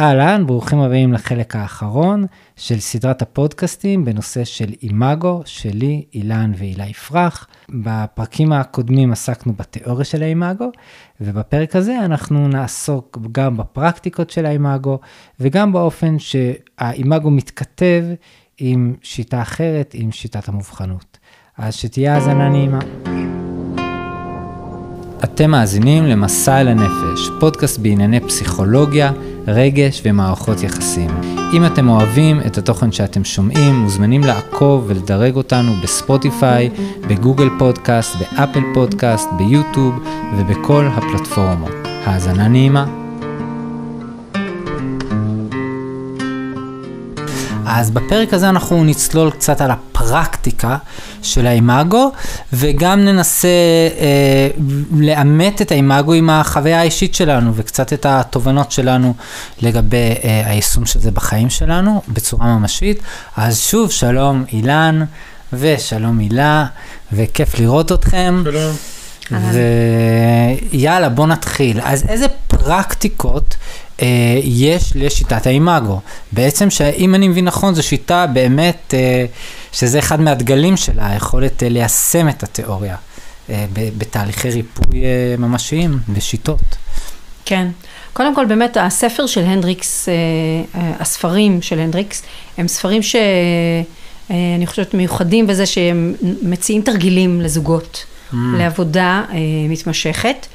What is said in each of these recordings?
אהלן, ברוכים הבאים לחלק האחרון של סדרת הפודקאסטים בנושא של אימאגו, שלי, אילן והילה יפרח. בפרקים הקודמים עסקנו בתיאוריה של האימאגו, ובפרק הזה אנחנו נעסוק גם בפרקטיקות של האימאגו, וגם באופן שהאימאגו מתכתב עם שיטה אחרת, עם שיטת המובחנות. אז שתהיה האזנה נעימה. אתם מאזינים למסע אל הנפש, פודקאסט בענייני פסיכולוגיה, רגש ומערכות יחסים. אם אתם אוהבים את התוכן שאתם שומעים, מוזמנים לעקוב ולדרג אותנו בספוטיפיי, בגוגל פודקאסט, באפל פודקאסט, ביוטיוב ובכל הפלטפורמות. האזנה נעימה. אז בפרק הזה אנחנו נצלול קצת על הפרקטיקה של האימאגו, וגם ננסה אה, לאמת את האימאגו עם החוויה האישית שלנו, וקצת את התובנות שלנו לגבי אה, היישום של זה בחיים שלנו, בצורה ממשית. אז שוב, שלום אילן, ושלום הילה, וכיף לראות אתכם. שלום. ויאללה, בוא נתחיל. אז איזה פרקטיקות יש לשיטת האימאגו? בעצם, שאם אני מבין נכון, זו שיטה באמת, אה, שזה אחד מהדגלים שלה, היכולת אה, ליישם את התיאוריה אה, ב- בתהליכי ריפוי אה, ממשיים, בשיטות. כן. קודם כל, באמת, הספר של הנדריקס, אה, אה, הספרים של הנדריקס, הם ספרים שאני חושבת מיוחדים בזה שהם מציעים תרגילים לזוגות, Mm. לעבודה אה, מתמשכת.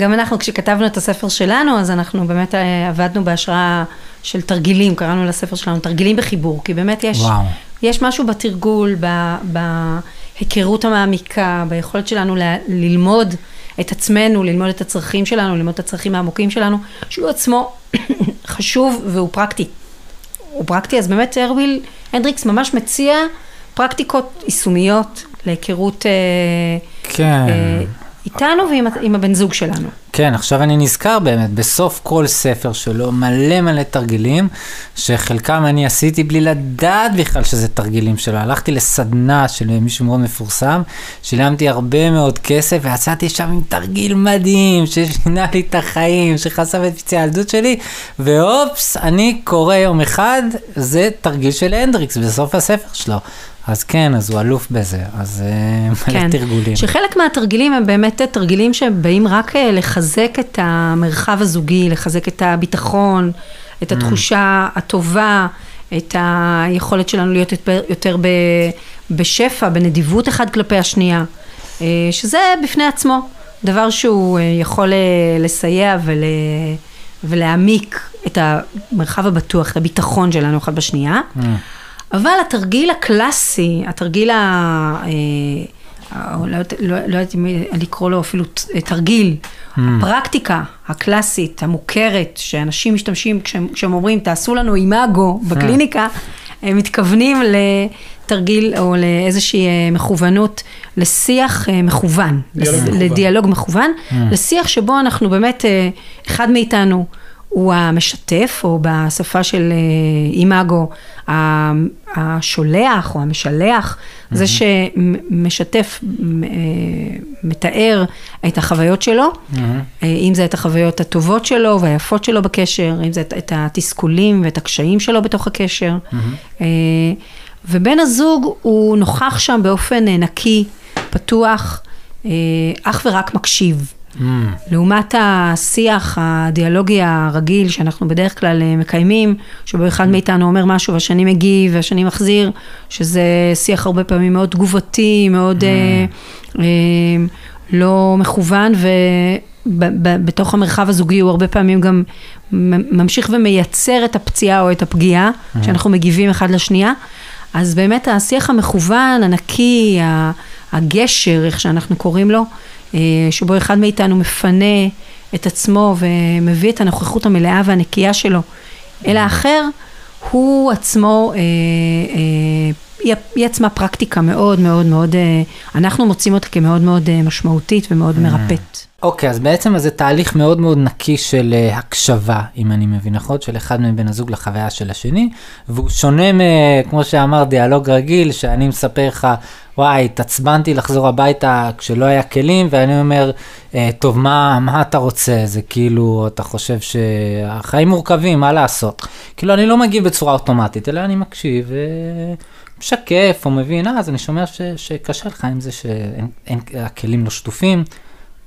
גם אנחנו, כשכתבנו את הספר שלנו, אז אנחנו באמת אה, עבדנו בהשראה של תרגילים, קראנו לספר שלנו תרגילים בחיבור, כי באמת יש, וואו. יש משהו בתרגול, ב- בהיכרות המעמיקה, ביכולת שלנו ל- ללמוד את עצמנו, ללמוד את הצרכים שלנו, ללמוד את הצרכים העמוקים שלנו, שהוא עצמו חשוב והוא פרקטי. הוא פרקטי, אז באמת הרוויל הנדריקס ממש מציע פרקטיקות יישומיות להיכרות אה, כן. אה, איתנו ועם הבן זוג שלנו. כן, עכשיו אני נזכר באמת, בסוף כל ספר שלו מלא מלא תרגילים, שחלקם אני עשיתי בלי לדעת בכלל שזה תרגילים שלו. הלכתי לסדנה של מישהו מאוד מפורסם, שילמתי הרבה מאוד כסף, ויצאתי שם עם תרגיל מדהים, ששינה לי את החיים, שחשף את פצעי הילדות שלי, ואופס, אני קורא יום אחד, זה תרגיל של הנדריקס בסוף הספר שלו. אז כן, אז הוא אלוף בזה, אז אה, מלא כן. תרגולים. שחלק מהתרגילים הם באמת תרגילים שבאים רק אה, לחזק את המרחב הזוגי, לחזק את הביטחון, את Mm. התחושה הטובה, את היכולת שלנו להיות יותר, ב, בשפע, בנדיבות אחד כלפי השנייה, אה, שזה בפני עצמו דבר שהוא אה, יכול אה, לסייע ול, ולהעמיק את המרחב הבטוח, את הביטחון שלנו אחד בשנייה. Mm. אבל התרגיל הקלאסי, התרגיל ה... אה, לא יודעת לא, לא אם לקרוא לו אפילו תרגיל, הפרקטיקה הקלאסית, המוכרת, שאנשים משתמשים כשהם, כשהם אומרים, תעשו לנו אימאגו בקליניקה, הם מתכוונים לתרגיל או לאיזושהי אה, מכוונות לשיח אה, מכוון, דיאלוג לס- מכוון. לדיאלוג מכוון, לשיח שבו אנחנו באמת, אחד מאיתנו הוא המשתף, או בשפה של אה, אימאגו, השולח או המשלח, זה שמשתף, אה, מתאר את החוויות שלו, אה, אם זה את החוויות הטובות שלו והיפות שלו בקשר, אם זה את- את התסכולים ואת הקשיים שלו בתוך הקשר. אה, ובן הזוג הוא נוכח שם באופן נקי, פתוח, אך ורק מקשיב. Mm. לעומת השיח הדיאלוגי הרגיל שאנחנו בדרך כלל אה, מקיימים, שבו אחד מאיתנו אומר משהו והשני מגיב והשני מחזיר, שזה שיח הרבה פעמים מאוד תגובתי, מאוד אה, אה, לא מכוון, ובתוך המרחב הזוגי הוא הרבה פעמים גם ממשיך ומייצר את הפציעה או את הפגיעה, שאנחנו מגיבים אחד לשנייה. אז באמת השיח המכוון, הנקי, הגשר, איך שאנחנו קוראים לו, שבו אחד מאיתנו מפנה את עצמו ומביא את הנוכחות המלאה והנקייה שלו אל האחר, הוא עצמו, אה, אה, היא, עצמה פרקטיקה מאוד מאוד מאוד, אה, אנחנו מוצאים אותה כמאוד מאוד אה, משמעותית ומאוד מרפאת. אוקיי, אז בעצם זה תהליך מאוד מאוד נקי של אה, הקשבה, אם אני מבין נכון, של אחד מבן הזוג לחוויה של השני, והוא שונה מ... כמו שאמר, דיאלוג רגיל, שאני מספר לך, וואי, התעצבנתי לחזור הביתה כשלא היה כלים, ואני אומר, אה, טוב, מה, מה אתה רוצה? זה כאילו, אתה חושב שהחיים מורכבים, מה לעשות? כאילו, אני לא מגיב בצורה אוטומטית, אלא אני מקשיב. משקף או מבין, אז אני שומע ש, שקשה לך עם זה שהכלים לא שטופים.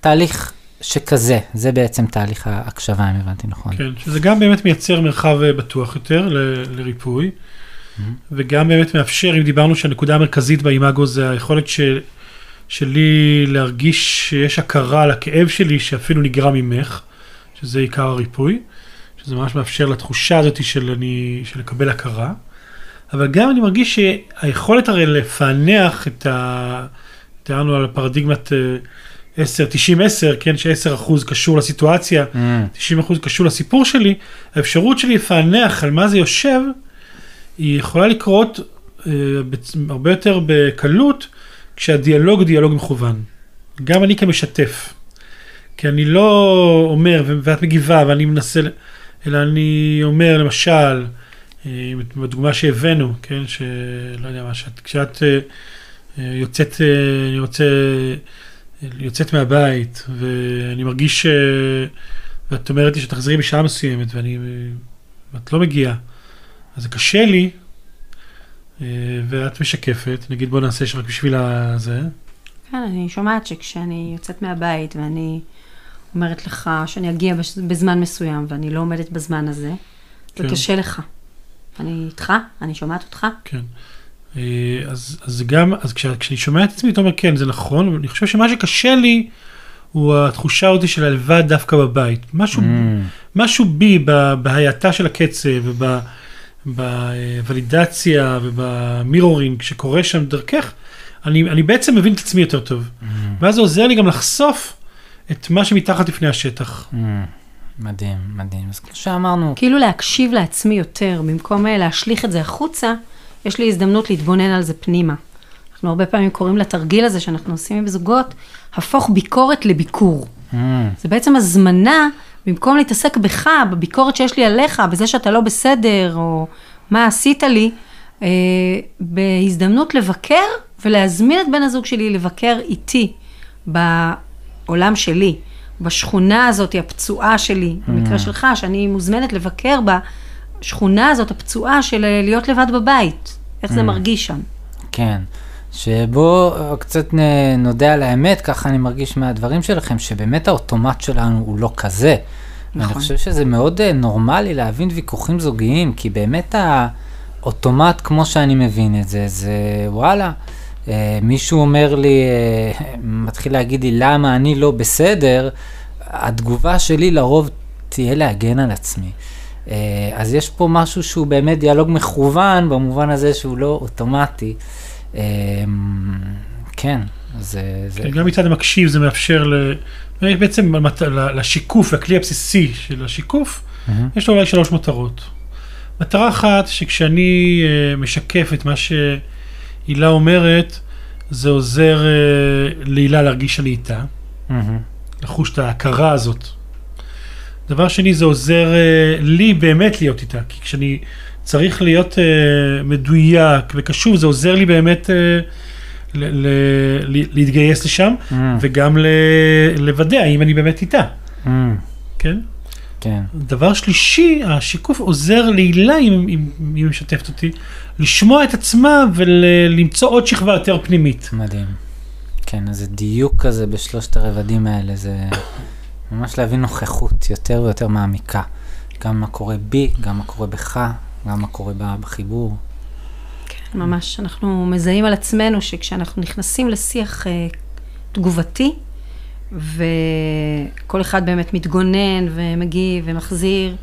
תהליך שכזה, זה בעצם תהליך ההקשבה, אם הבנתי נכון. כן, שזה גם באמת מייצר מרחב אה, בטוח יותר ל, לריפוי, mm-hmm. וגם באמת מאפשר, אם דיברנו שהנקודה המרכזית באימאגו זה היכולת של, שלי להרגיש שיש הכרה על הכאב שלי שאפילו נגרע ממך, שזה עיקר הריפוי, שזה ממש מאפשר לתחושה הזאת של, אני, של לקבל הכרה. אבל גם אני מרגיש שהיכולת הרי לפענח את ה... תיארנו על פרדיגמת 10, 90, 10, כן, ש-10 אחוז קשור לסיטואציה, mm. 90 אחוז קשור לסיפור שלי, האפשרות שלי לפענח על מה זה יושב, היא יכולה לקרות uh, הרבה יותר בקלות, כשהדיאלוג הוא דיאלוג מכוון. גם אני כמשתף. כי אני לא אומר, ואת מגיבה, ואני מנסה, אלא אני אומר, למשל, אה, בדוגמה שהבאנו, כן, שלא יודע מה, שאת, כשאת אה, אה, יוצאת, אני רוצה, יוצאת מהבית, ואני מרגיש, ואת אומרת לי שתחזרי בשעה מסוימת, ואני, ואת לא מגיעה, אז זה קשה לי, ואת משקפת, נגיד בוא נעשה שרק בשביל הזה. כן, אני שומעת שכשאני יוצאת מהבית ואני אומרת לך שאני אגיע בזמן מסוים ואני לא עומדת בזמן הזה, כן. זה קשה לך. אני איתך, אני שומעת אותך. כן. אה, אז, אז גם, אז כש, כשאני שומע את עצמי, אתה אומר, כן, זה נכון, אבל אני חושב שמה שקשה לי, הוא התחושה אותי של הלבד דווקא בבית. משהו, mm. משהו בי, בהייתה של הקצב, ובוולידציה, ובמירורינג שקורה שם דרכך, אני, אני בעצם מבין את עצמי יותר טוב. Mm. ואז זה עוזר לי גם לחשוף את מה שמתחת לפני השטח. Mm. מדהים, מדהים. אז כמו שאמרנו... כאילו להקשיב לעצמי יותר, במקום אה, להשליך את זה החוצה, יש לי הזדמנות להתבונן על זה פנימה. אנחנו הרבה פעמים קוראים לתרגיל הזה שאנחנו עושים עם זוגות, הפוך ביקורת לביקור. Mm. זה בעצם הזמנה, במקום להתעסק בך, בביקורת שיש לי עליך, בזה שאתה לא בסדר, או מה עשית לי, אה, בהזדמנות לבקר ולהזמין את בן הזוג שלי לבקר איתי בעולם שלי. בשכונה הזאת, הפצועה שלי, mm. במקרה שלך, שאני מוזמנת לבקר בשכונה הזאת, הפצועה של להיות לבד בבית. איך זה mm. מרגיש שם? כן. שבוא קצת נודה על האמת, ככה אני מרגיש מהדברים שלכם, שבאמת האוטומט שלנו הוא לא כזה. נכון. ואני חושב שזה מאוד אה, נורמלי להבין ויכוחים זוגיים, כי באמת האוטומט, כמו שאני מבין את זה, זה וואלה, אה, מישהו אומר לי, אה, מתחיל להגיד לי למה אני לא בסדר, התגובה שלי לרוב תהיה להגן על עצמי. אה, אז יש פה משהו שהוא באמת דיאלוג מכוון, במובן הזה שהוא לא אוטומטי. כן, זה... זה... כן, גם מצד המקשיב זה מאפשר ל... בעצם לשיקוף, לכלי הבסיסי של השיקוף, mm-hmm. יש לו אולי שלוש מטרות. מטרה אחת, שכשאני משקף את מה ש... הילה אומרת, זה עוזר להילה להרגיש שאני איתה, mm-hmm. לחוש את ההכרה הזאת. דבר שני, זה עוזר uh, לי באמת להיות איתה, כי כשאני צריך להיות uh, מדויק וקשוב, זה עוזר לי באמת uh, ל- ל- להתגייס לשם, mm. וגם ל- לוודא האם אני באמת איתה. Mm. כן? כן. דבר שלישי, השיקוף עוזר להילה, אם היא משתפת אותי, לשמוע את עצמה ולמצוא עוד שכבה יותר פנימית. מדהים. כן, אז דיוק כזה בשלושת הרבדים האלה, זה ממש להביא נוכחות יותר ויותר מעמיקה. גם מה קורה בי, גם מה קורה בך, גם מה קורה בחיבור. כן, ממש. אנחנו מזהים על עצמנו שכשאנחנו נכנסים לשיח אה, תגובתי, וכל אחד באמת מתגונן ומגיב ומחזיר.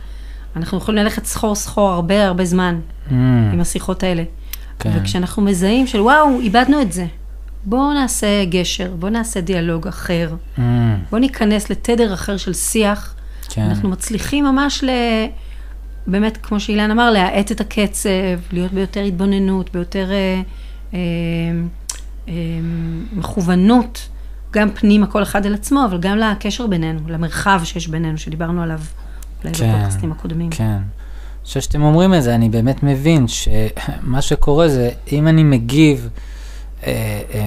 אנחנו יכולים ללכת סחור סחור הרבה הרבה זמן mm. עם השיחות האלה. כן. וכשאנחנו מזהים של וואו, איבדנו את זה. בואו נעשה גשר, בואו נעשה דיאלוג אחר. Mm. בואו ניכנס לתדר אחר של שיח. כן. אנחנו מצליחים ממש ל... באמת, כמו שאילן אמר, להאט את הקצב, להיות ביותר התבוננות, ביותר אה, אה, אה, מכוונות גם פנימה כל אחד אל עצמו, אבל גם לקשר בינינו, למרחב שיש בינינו, שדיברנו עליו אולי כן, בפודקאסטים הקודמים. כן. אני חושב שאתם אומרים את זה, אני באמת מבין שמה שקורה זה, אם אני מגיב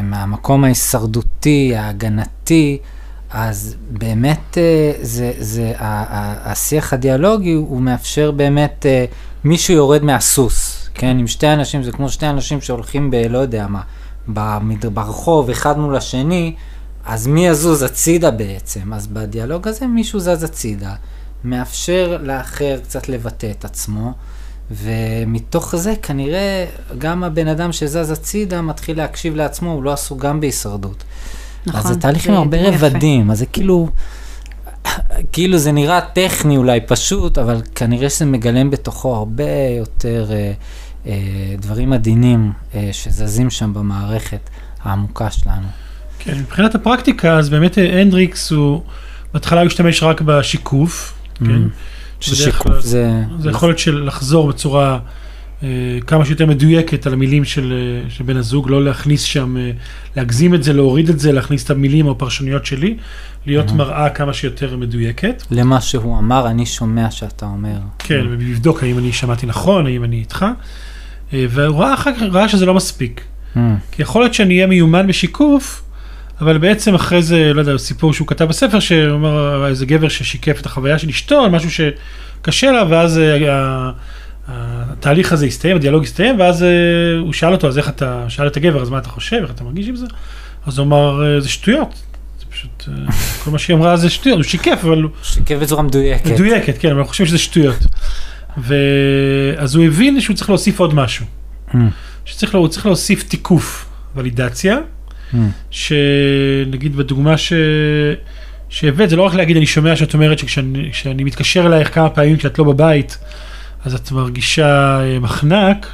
מהמקום ההישרדותי, ההגנתי, אז באמת אה, זה, זה, השיח הדיאלוגי הוא מאפשר באמת, אה, מישהו יורד מהסוס, כן? עם שתי אנשים, זה כמו שתי אנשים שהולכים ב... לא יודע מה, ברחוב, אחד מול השני, אז מי יזוז הצידה בעצם? אז בדיאלוג הזה מישהו זז הצידה, מאפשר לאחר קצת לבטא את עצמו, ומתוך זה כנראה גם הבן אדם שזז הצידה מתחיל להקשיב לעצמו, הוא לא עסוק גם בהישרדות. נכון. אז זה תהליך עם הרבה. רבדים, אז זה כאילו, כאילו זה נראה טכני אולי פשוט, אבל כנראה שזה מגלם בתוכו הרבה יותר אה, אה, דברים עדינים אה, שזזים שם במערכת העמוקה שלנו. כן, מבחינת הפרקטיקה, אז באמת אה, הנדריקס הוא, בהתחלה הוא השתמש רק בשיקוף, כן? Mm. ששיקוף כלל- זה... זה יכולת של לחזור בצורה אה, כמה שיותר מדויקת על המילים של, אה, של בן הזוג, לא להכניס שם, אה, להגזים את זה, להוריד את זה, להכניס את המילים או הפרשניות שלי, להיות מראה כמה שיותר מדויקת. למה שהוא אמר, אני שומע שאתה אומר. כן, ולבדוק האם אני שמעתי נכון, האם אני איתך. אה, והוא ראה אחר כך, ראה שזה לא מספיק. Mm. כי יכול להיות שאני אהיה מיומן בשיקוף, אבל בעצם אחרי זה, לא יודע, סיפור שהוא כתב בספר, שאומר איזה גבר ששיקף את החוויה של אשתו על משהו שקשה לה, ואז אה, התהליך הזה הסתיים, הדיאלוג הסתיים, ואז אה, הוא שאל אותו, אז איך אתה, שאל את הגבר, אז מה אתה חושב, איך אתה מרגיש עם זה? אז הוא אמר, אה, זה שטויות. זה פשוט, אה, כל מה שהיא אמרה זה שטויות, הוא שיקף, אבל הוא שיקף בצורה מדויקת. מדויקת, כן, אבל אנחנו חושבים שזה שטויות. ואז הוא הבין שהוא צריך להוסיף עוד משהו. שצריך לה- הוא צריך להוסיף תיקוף, ולידציה. שנגיד בדוגמה ש... שהבאת, זה לא רק להגיד, אני שומע שאת אומרת שכשאני כשאני מתקשר אלייך כמה פעמים כשאת לא בבית, אז את מרגישה אה, מחנק,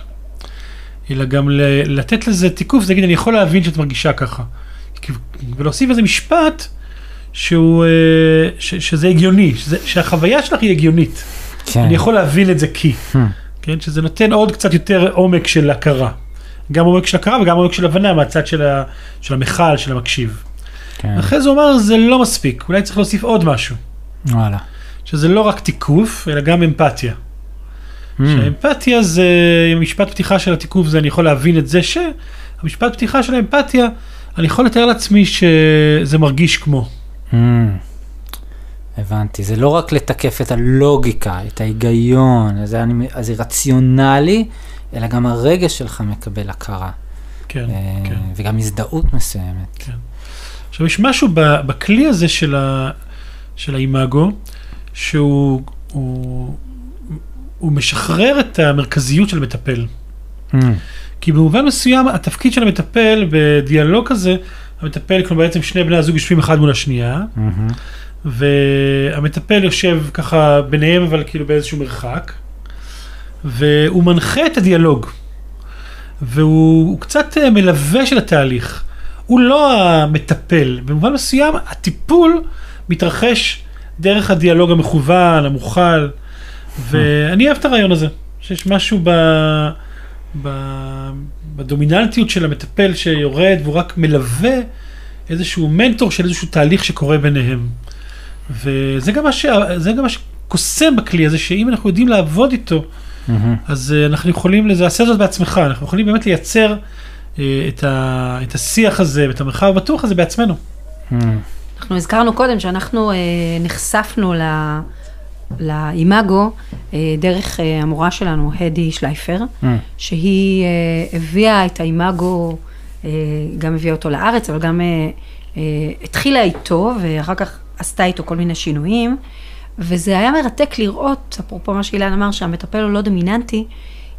אלא גם ל- לתת לזה תיקוף, זה להגיד, אני יכול להבין שאת מרגישה ככה. ולהוסיף איזה משפט שהוא, אה, ש, שזה הגיוני, שזה, שהחוויה שלך היא הגיונית. כן. אני יכול להבין את זה כי. Hmm. כן, שזה נותן עוד קצת יותר עומק של הכרה. גם עומק של הכרה וגם עומק של הבנה מהצד של, ה, של המכל, של המקשיב. כן. אחרי זה הוא אמר, זה לא מספיק, אולי צריך להוסיף עוד משהו. וואלה. שזה לא רק תיקוף, אלא גם אמפתיה. Mm. שהאמפתיה זה, המשפט פתיחה של התיקוף זה אני יכול להבין את זה שהמשפט פתיחה של האמפתיה, אני יכול לתאר לעצמי שזה מרגיש כמו. Mm. הבנתי, זה לא רק לתקף את הלוגיקה, את ההיגיון, זה, אני, זה רציונלי, אלא גם הרגש שלך מקבל הכרה, כן, אה, כן. וגם הזדהות מסוימת. עכשיו יש משהו ב- בכלי הזה של, ה, של האימאגו, שהוא הוא, הוא משחרר את המרכזיות של המטפל. Mm. כי במובן מסוים התפקיד של המטפל בדיאלוג כזה, המטפל, כלומר בעצם שני בני הזוג יושבים אחד מול השנייה, מהמם. והמטפל יושב ככה ביניהם אבל כאילו באיזשהו מרחק, והוא מנחה את הדיאלוג, והוא הוא קצת אה, מלווה של התהליך. הוא לא המטפל, במובן מסוים הטיפול מתרחש דרך הדיאלוג המכוון, המוכל, ואני אוהב את הרעיון הזה, שיש משהו ב... ב... בדומיננטיות של המטפל שיורד והוא רק מלווה איזשהו מנטור של איזשהו תהליך שקורה ביניהם. וזה גם מה, ש... גם מה שקוסם בכלי הזה, שאם אנחנו יודעים לעבוד איתו. אז uh, אנחנו יכולים לעשות זאת בעצמך, אנחנו יכולים באמת לייצר uh, את, ה... את השיח הזה ואת המרחב הבטוח הזה בעצמנו. מהמם. אנחנו הזכרנו קודם שאנחנו אה, נחשפנו ל- לאימאגו אה, דרך אה, המורה שלנו, הדי שלייפר, מהמם. שהיא אה, הביאה את האימאגו, אה, גם הביאה אותו לארץ, אבל גם אה, אה, התחילה איתו, ואחר כך עשתה איתו כל מיני שינויים. וזה היה מרתק לראות, אפרופו מה שאילן אמר, שהמטפל הוא לא דומיננטי,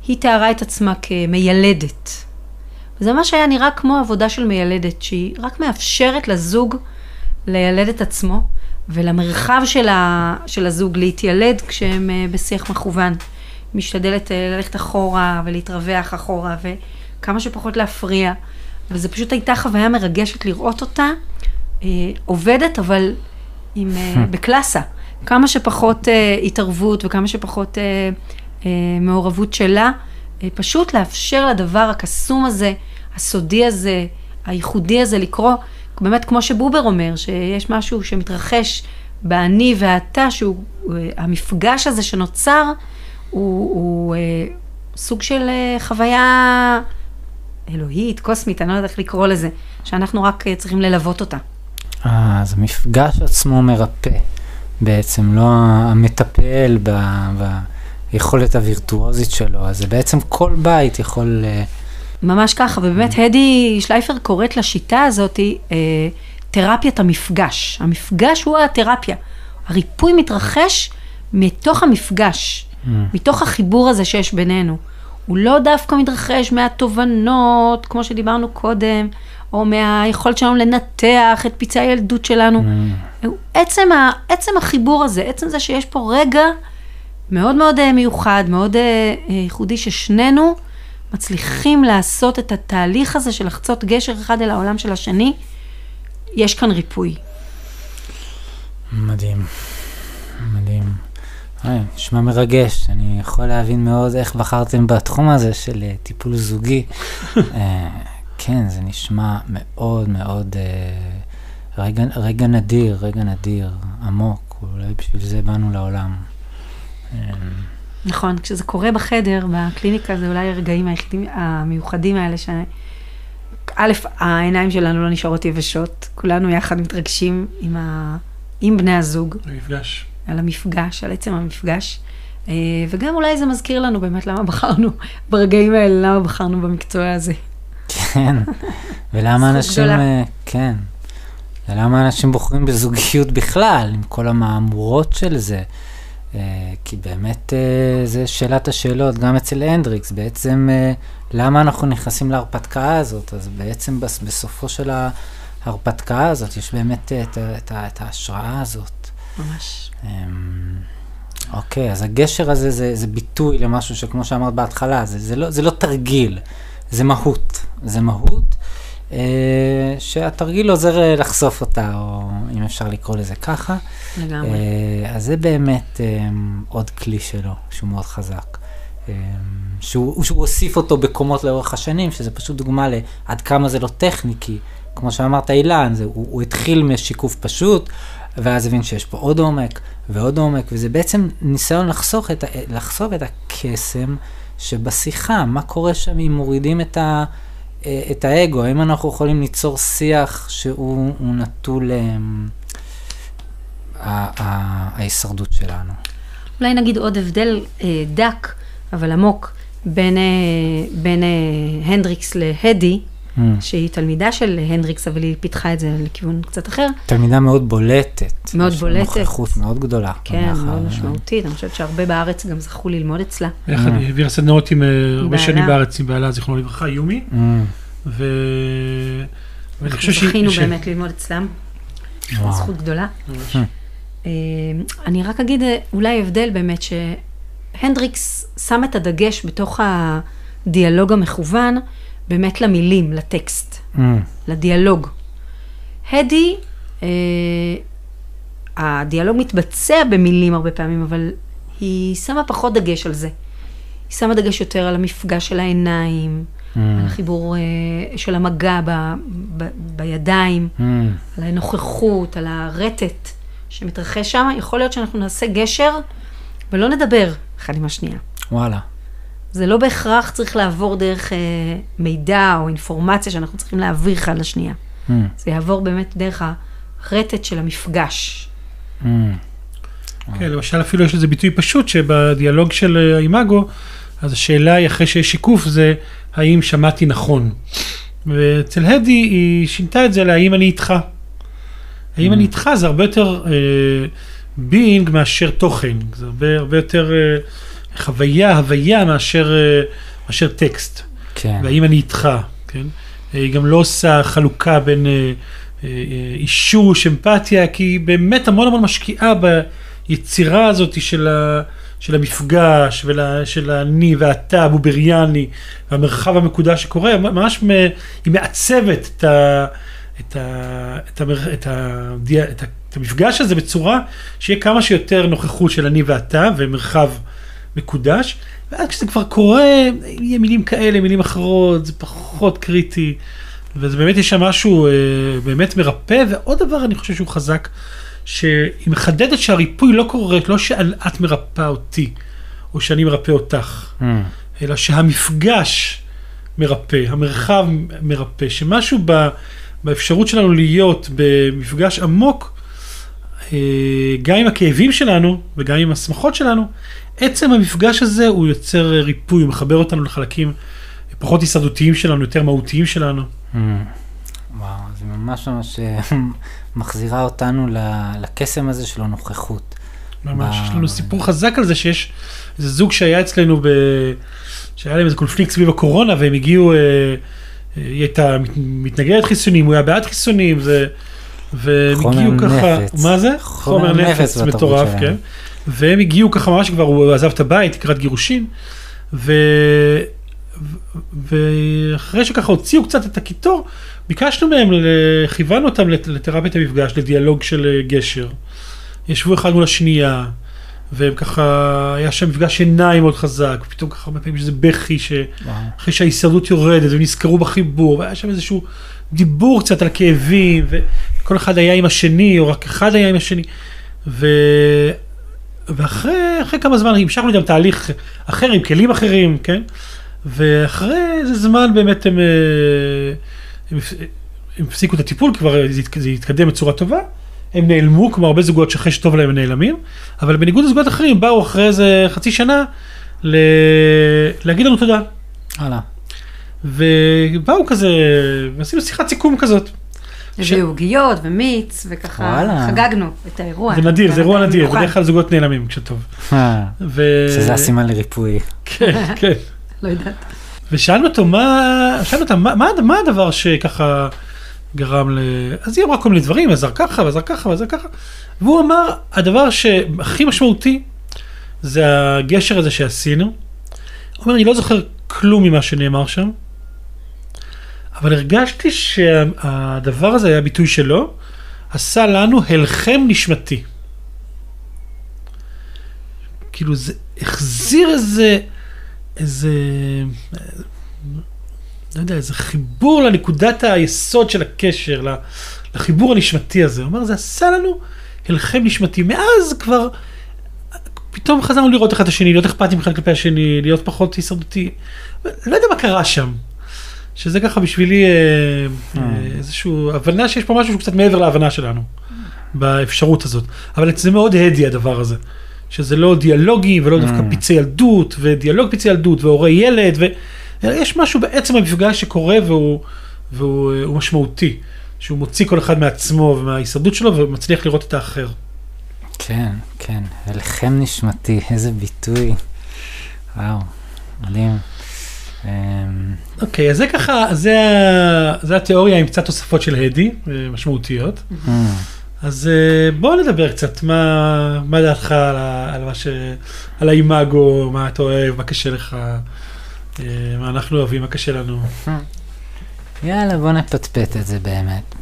היא תיארה את עצמה כמיילדת. וזה מה שהיה נראה כמו עבודה של מיילדת, שהיא רק מאפשרת לזוג לילד את עצמו, ולמרחב של, ה, של הזוג להתיילד כשהם אה, בשיח מכוון. משתדלת אה, ללכת אחורה ולהתרווח אחורה, וכמה שפחות להפריע. וזו פשוט הייתה חוויה מרגשת לראות אותה אה, עובדת, אבל עם, אה, בקלאסה. כמה שפחות אה, התערבות וכמה שפחות אה, אה, מעורבות שלה, אה, פשוט לאפשר לדבר הקסום הזה, הסודי הזה, הייחודי הזה לקרוא, באמת כמו שבובר אומר, שיש משהו שמתרחש באני והאתה, שהוא, אה, המפגש הזה שנוצר, הוא, הוא אה, סוג של אה, חוויה אלוהית, קוסמית, אני לא יודעת איך לקרוא לזה, שאנחנו רק אה, צריכים ללוות אותה. אה, אז המפגש עצמו מרפא בעצם, לא המטפל ב, ביכולת הווירטואוזית שלו, אז זה בעצם כל בית יכול... אה, ממש ככה, ובאמת הדי שלייפר קוראת לשיטה הזאת אה, תרפיית המפגש. המפגש הוא התרפיה. הריפוי מתרחש מתוך המפגש, מתוך החיבור הזה שיש בינינו. הוא לא דווקא מתרחש מהתובנות, כמו שדיברנו קודם, או מהיכולת שלנו לנתח את פצעי הילדות שלנו. הוא עצם, ה, עצם החיבור הזה, עצם זה שיש פה רגע מאוד מאוד אה, מיוחד, מאוד אה, אה, ייחודי, ששנינו מצליחים לעשות את התהליך הזה של לחצות גשר אחד אל העולם של השני, יש כאן ריפוי. מדהים, מדהים. נשמע מרגש, אני יכול להבין מאוד איך בחרתם בתחום הזה של טיפול זוגי. כן, זה נשמע מאוד מאוד אה, רגע, רגע נדיר, רגע נדיר, עמוק, אולי בשביל זה באנו לעולם. נכון, כשזה קורה בחדר, בקליניקה, זה אולי הרגעים היחידים, המיוחדים האלה, ש... א', העיניים שלנו לא נשארות יבשות, כולנו יחד מתרגשים עם, ה... עם בני הזוג, המפגש. על המפגש, על עצם המפגש. אה, וגם אולי זה מזכיר לנו באמת למה בחרנו, ברגעים האלה, למה בחרנו במקצוע הזה. כן, ולמה אנשים, גדולה. אה, כן, ולמה אנשים בוחרים בזוגיות בכלל, עם כל המהמורות של זה. אה, כי באמת אה, זה שאלת השאלות, גם אצל הנדריקס, בעצם למה אנחנו נכנסים להרפתקה הזאת? אז בעצם בס- בסופו של ההרפתקה הזאת יש באמת את, את, את ההשראה הזאת. ממש. אמ, אוקיי, אז הגשר הזה זה, זה ביטוי למשהו שכמו שאמרת בהתחלה, זה, זה, לא, זה לא תרגיל, זה מהות. זה מהות אה, שהתרגיל עוזר אה, לחשוף אותה, או אם אפשר לקרוא לזה ככה. לגמרי. אה, אז זה באמת אה, עוד כלי שלו, שהוא מאוד חזק. אה, שהוא, שהוא הוסיף אותו בקומות לאורך השנים, שזה פשוט דוגמה לעד כמה זה לא טכני, כי כמו שאמרת אילן, זה, הוא, הוא התחיל משיקוף פשוט, ואז הבין שיש פה עוד עומק ועוד עומק, וזה בעצם ניסיון לחסוך את, לחשוף את הקסם שבשיחה, מה קורה שם אם מורידים את, ה, את האגו, האם אנחנו יכולים ליצור שיח שהוא הוא נטול אמ, ההישרדות שלנו. אולי נגיד עוד הבדל אה, דק, אבל עמוק, בין, אה, בין אה, הנדריקס להדי, Mm. שהיא תלמידה של הנדריקס, אבל היא פיתחה את זה לכיוון קצת אחר. תלמידה מאוד בולטת. מאוד יש לה בולטת. נוכחות מאוד גדולה. כן. מאוד משמעותית, אני חושבת שהרבה בארץ גם זכו ללמוד אצלה. יחד, היא העבירה סדנאות עם אה, הרבה. שנים בארץ עם בעלה, זיכרונו לברכה, יומי, Mm. ו... ואני אנחנו חושב שהיא- זכינו ש- באמת ללמוד אצלם, וואו. זכות גדולה. ממש. אה, אני רק אגיד אה, אולי הבדל באמת, שהנדריקס שם את הדגש בתוך הדיאלוג המכוון, באמת למילים, לטקסט, Mm. לדיאלוג. הדי, אה, הדיאלוג מתבצע במילים הרבה פעמים, אבל היא שמה פחות דגש על זה. היא שמה דגש יותר על המפגש של העיניים, Mm. על החיבור אה, של המגע ב, ב, בידיים, Mm. על הנוכחות, על הרטט שמתרחש שם. יכול להיות שאנחנו נעשה גשר ולא נדבר אחד עם השנייה. וואלה. זה לא בהכרח צריך לעבור דרך אה, מידע או אינפורמציה שאנחנו צריכים להעביר אחד לשנייה. Mm. זה יעבור באמת דרך הרטט של המפגש. Mm. כן, למשל אפילו יש לזה ביטוי פשוט, שבדיאלוג של אה, האימאגו, אז השאלה היא אחרי שיש שיקוף זה האם שמעתי נכון. ואצל הדי היא שינתה את זה להאם אני איתך. האם אני איתך זה הרבה יותר being מאשר תוכן, זה הרבה, הרבה יותר אה, חוויה, הוויה מאשר, אה, מאשר טקסט. כן. והאם אני איתך, כן? היא גם לא עושה חלוקה בין אה, אה, אה, אישוש, אמפתיה, כי היא באמת המון המון משקיעה ביצירה הזאת של, ה, של המפגש, ושל האני והאתה הבובריאני, והמרחב המקודש שקורה, ממש מ, היא מעצבת את, ה, את, ה, את, המר, את, ה, את, ה, את המפגש הזה בצורה שיהיה כמה שיותר נוכחות של אני ואתה ומרחב מקודש. ואז כשזה כבר קורה, יהיה מילים כאלה, מילים אחרות, זה פחות קריטי. וזה באמת יש שם משהו אה, באמת מרפא, ועוד דבר אני חושב שהוא חזק, שהיא מחדדת שהריפוי לא קורה, לא שאת מרפאה אותי, או שאני מרפא אותך, Mm. אלא שהמפגש מרפא, המרחב מרפא, שמשהו ב, באפשרות שלנו להיות במפגש עמוק, אה, גם עם הכאבים שלנו וגם עם השמחות שלנו, עצם המפגש הזה הוא יוצר ריפוי, הוא מחבר אותנו לחלקים פחות הישרדותיים שלנו, יותר מהותיים שלנו. Mm. וואו, זה ממש ממש אה, מחזירה אותנו לקסם הזה של הנוכחות. ממש, ב- יש לנו סיפור חזק על זה שיש איזה זוג שהיה אצלנו, ב... שהיה להם איזה קונפליקט סביב הקורונה והם הגיעו, אה, אה, היא הייתה מת- מתנגדת חיסונים, הוא היה בעד חיסונים, זה... והם חומר הגיעו ככה, נפץ. מה זה? חומר נפץ בתרבות מטורף. כן. והם הגיעו ככה ממש כבר, הוא עזב את הבית לקראת גירושין, ו... ואחרי שככה הוציאו קצת את הקיטור, ביקשנו מהם, כיוונו אותם לת- לתרפיית המפגש, לדיאלוג של אה, גשר. ישבו אחד מול השנייה, והם ככה, היה שם מפגש עיניים מאוד חזק, ופתאום ככה הרבה פעמים יש איזה בכי, שאחרי וואו. שההישרדות יורדת, והם נזכרו בחיבור, והיה שם איזשהו דיבור קצת על כאבים, וכל אחד היה עם השני, או רק אחד היה עם השני, ו... ואחרי אחרי כמה זמן המשכנו איתם תהליך אחר, עם כלים אחרים, כן? ואחרי איזה זמן באמת הם, אה, הם, הם הפסיקו את הטיפול, כבר זה זה התקדם בצורה טובה. הם נעלמו, כמו הרבה זוגות שאחרי שטוב להם הם נעלמים, אבל בניגוד לזוגות אחרים, באו אחרי איזה חצי שנה ל... להגיד לנו תודה. הלאה. ובאו כזה, ועשינו שיחת סיכום כזאת. הביאו עוגיות ומיץ, וככה וואלה. חגגנו את האירוע. זה נדיר, זה אירוע נדיר, מיוחד. בדרך כלל זוגות נעלמים כשטוב. אה, ו... שזה הסימן לריפוי. כן, כן. לא יודעת. ושאלנו אותו מה, שאלנו אותה מה, מה, מה הדבר שככה גרם ל... אז היא אמרה כל מיני דברים, עזר ככה ועזר ככה ועזר ככה, והוא אמר, הדבר שהכי משמעותי זה הגשר הזה שעשינו. הוא אומר, אני לא זוכר כלום ממה שנאמר שם, אבל הרגשתי שהדבר הזה היה ביטוי שלו, עשה לנו הלחם נשמתי. כאילו זה החזיר איזה, איזה, לא יודע, איזה חיבור לנקודת היסוד של הקשר, לחיבור הנשמתי הזה. הוא אומר, זה עשה לנו הלחם נשמתי. מאז כבר, פתאום חזרנו לראות אחד את השני, להיות אכפתים אחד כלפי השני, להיות פחות הישרדותי. לא יודע מה קרה שם. שזה ככה בשבילי אה, אה, איזשהו הבנה שיש פה משהו שהוא קצת מעבר להבנה שלנו באפשרות הזאת. אבל זה מאוד הדי הדבר הזה. שזה לא דיאלוגי ולא דווקא Mm. פצעי ילדות ודיאלוג פצעי ילדות והורי ילד ויש משהו בעצם המפגש שקורה והוא, והוא אה, הוא משמעותי. שהוא מוציא כל אחד מעצמו ומההישרדות שלו ומצליח לראות את האחר. כן, כן, הלחם נשמתי, איזה ביטוי. וואו, מדהים. אמ, אוקיי, אז זה ככה, זה, זה התיאוריה עם קצת תוספות של הדי, אה, משמעותיות. אמ, אז אה, בואו נדבר קצת, מה, מה דעתך על, על מה ש... על האימאגו, מה אתה אוהב, מה קשה לך, אה, מה אנחנו אוהבים, מה קשה לנו. יאללה, בוא נפטפט את זה באמת.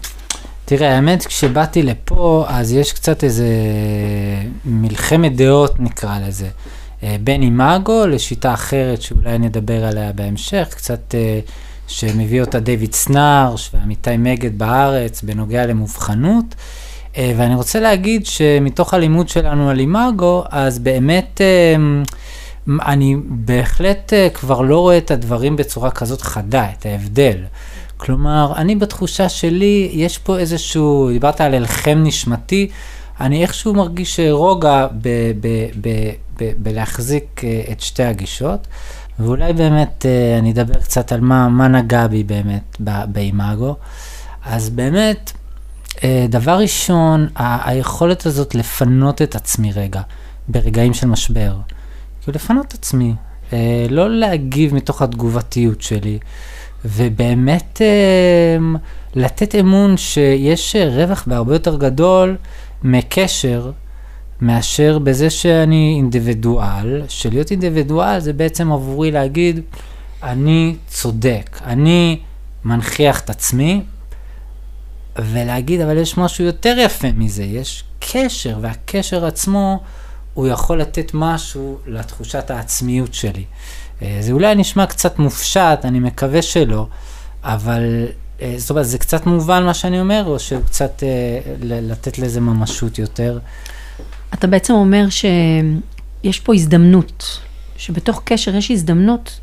תראה, האמת, כשבאתי לפה, אז יש קצת איזה מלחמת דעות, נקרא לזה, אה, בין אימאגו לשיטה אחרת שאולי נדבר עליה בהמשך, קצת אה, שמביא אותה דיוויד סנארש ועמיתי מגד בארץ בנוגע למובחנות. אה, ואני רוצה להגיד שמתוך הלימוד שלנו על אימאגו, אז באמת אה, אני בהחלט אה, כבר לא רואה את הדברים בצורה כזאת חדה, את ההבדל. כלומר, אני בתחושה שלי, יש פה איזשהו, דיברת על הלחם נשמתי, אני איכשהו מרגיש רוגע בלהחזיק אה, את שתי הגישות, ואולי באמת אה, אני אדבר קצת על מה, מה נגע בי באמת באימאגו. אז באמת, אה, דבר ראשון, ה- היכולת הזאת לפנות את עצמי רגע, ברגעים של משבר. כאילו לפנות את עצמי, לא להגיב מתוך התגובתיות שלי, ובאמת לתת אמון שיש רווח בהרבה יותר גדול מקשר מאשר בזה שאני אינדיבידואל, שלהיות אינדיבידואל זה בעצם עבורי להגיד, אני צודק, אני מנכיח את עצמי, ולהגיד, אבל יש משהו יותר יפה מזה, יש קשר, והקשר עצמו, הוא יכול לתת משהו לתחושת העצמיות שלי. אה, זה אולי נשמע קצת מופשט, אני מקווה שלא, אבל זאת אומרת, זה קצת מובן מה שאני אומר, או שקצת אה, לתת לזה ממשות יותר? אתה בעצם אומר שיש פה הזדמנות, שבתוך קשר יש הזדמנות,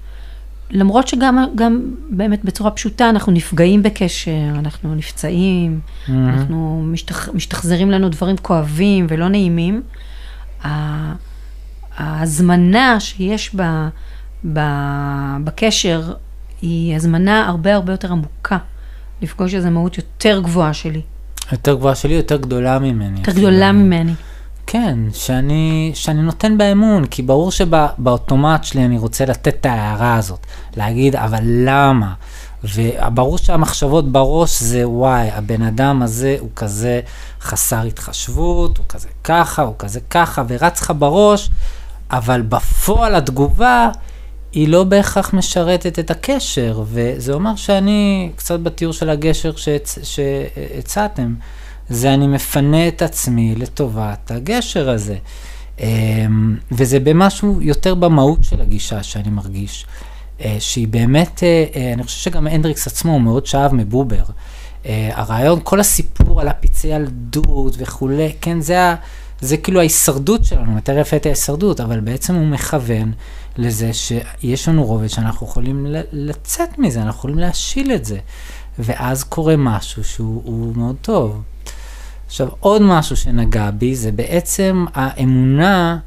למרות שגם גם באמת בצורה פשוטה אנחנו נפגעים בקשר, אנחנו נפצעים, Mm-hmm. אנחנו משתח, משתחזרים לנו דברים כואבים ולא נעימים. ההזמנה שיש ב, ב, בקשר היא הזמנה הרבה הרבה יותר עמוקה, לפגוש איזו מהות יותר גבוהה שלי, יותר גבוהה שלי, יותר גדולה ממני. יותר אפילו. גדולה ממני. כן, שאני, שאני נותן בה אמון, כי ברור שבאוטומט שלי אני רוצה לתת את ההערה הזאת, להגיד, אבל למה? וברור שהמחשבות בראש זה, וואי, הבן אדם הזה הוא כזה חסר התחשבות, הוא כזה ככה, הוא כזה ככה, ורץ לך בראש, אבל בפועל התגובה היא לא בהכרח משרתת את הקשר, וזה אומר שאני, קצת בתיאור של הגשר שהצ... שהצעתם, זה אני מפנה את עצמי לטובת הגשר הזה. אמ, וזה במשהו יותר במהות של הגישה שאני מרגיש, אה, שהיא באמת, אה, אה, אני חושב שגם הנדריקס עצמו הוא מאוד שאב מבובר. הרעיון, כל הסיפור על הפצעי ילדות וכולי, כן, זה, ה, זה כאילו ההישרדות שלנו, מתאר יפה את ההישרדות, אבל בעצם הוא מכוון לזה שיש לנו רובד שאנחנו יכולים לצאת מזה, אנחנו יכולים להשיל את זה. ואז קורה משהו שהוא הוא מאוד טוב. עכשיו, עוד משהו שנגע בי זה בעצם האמונה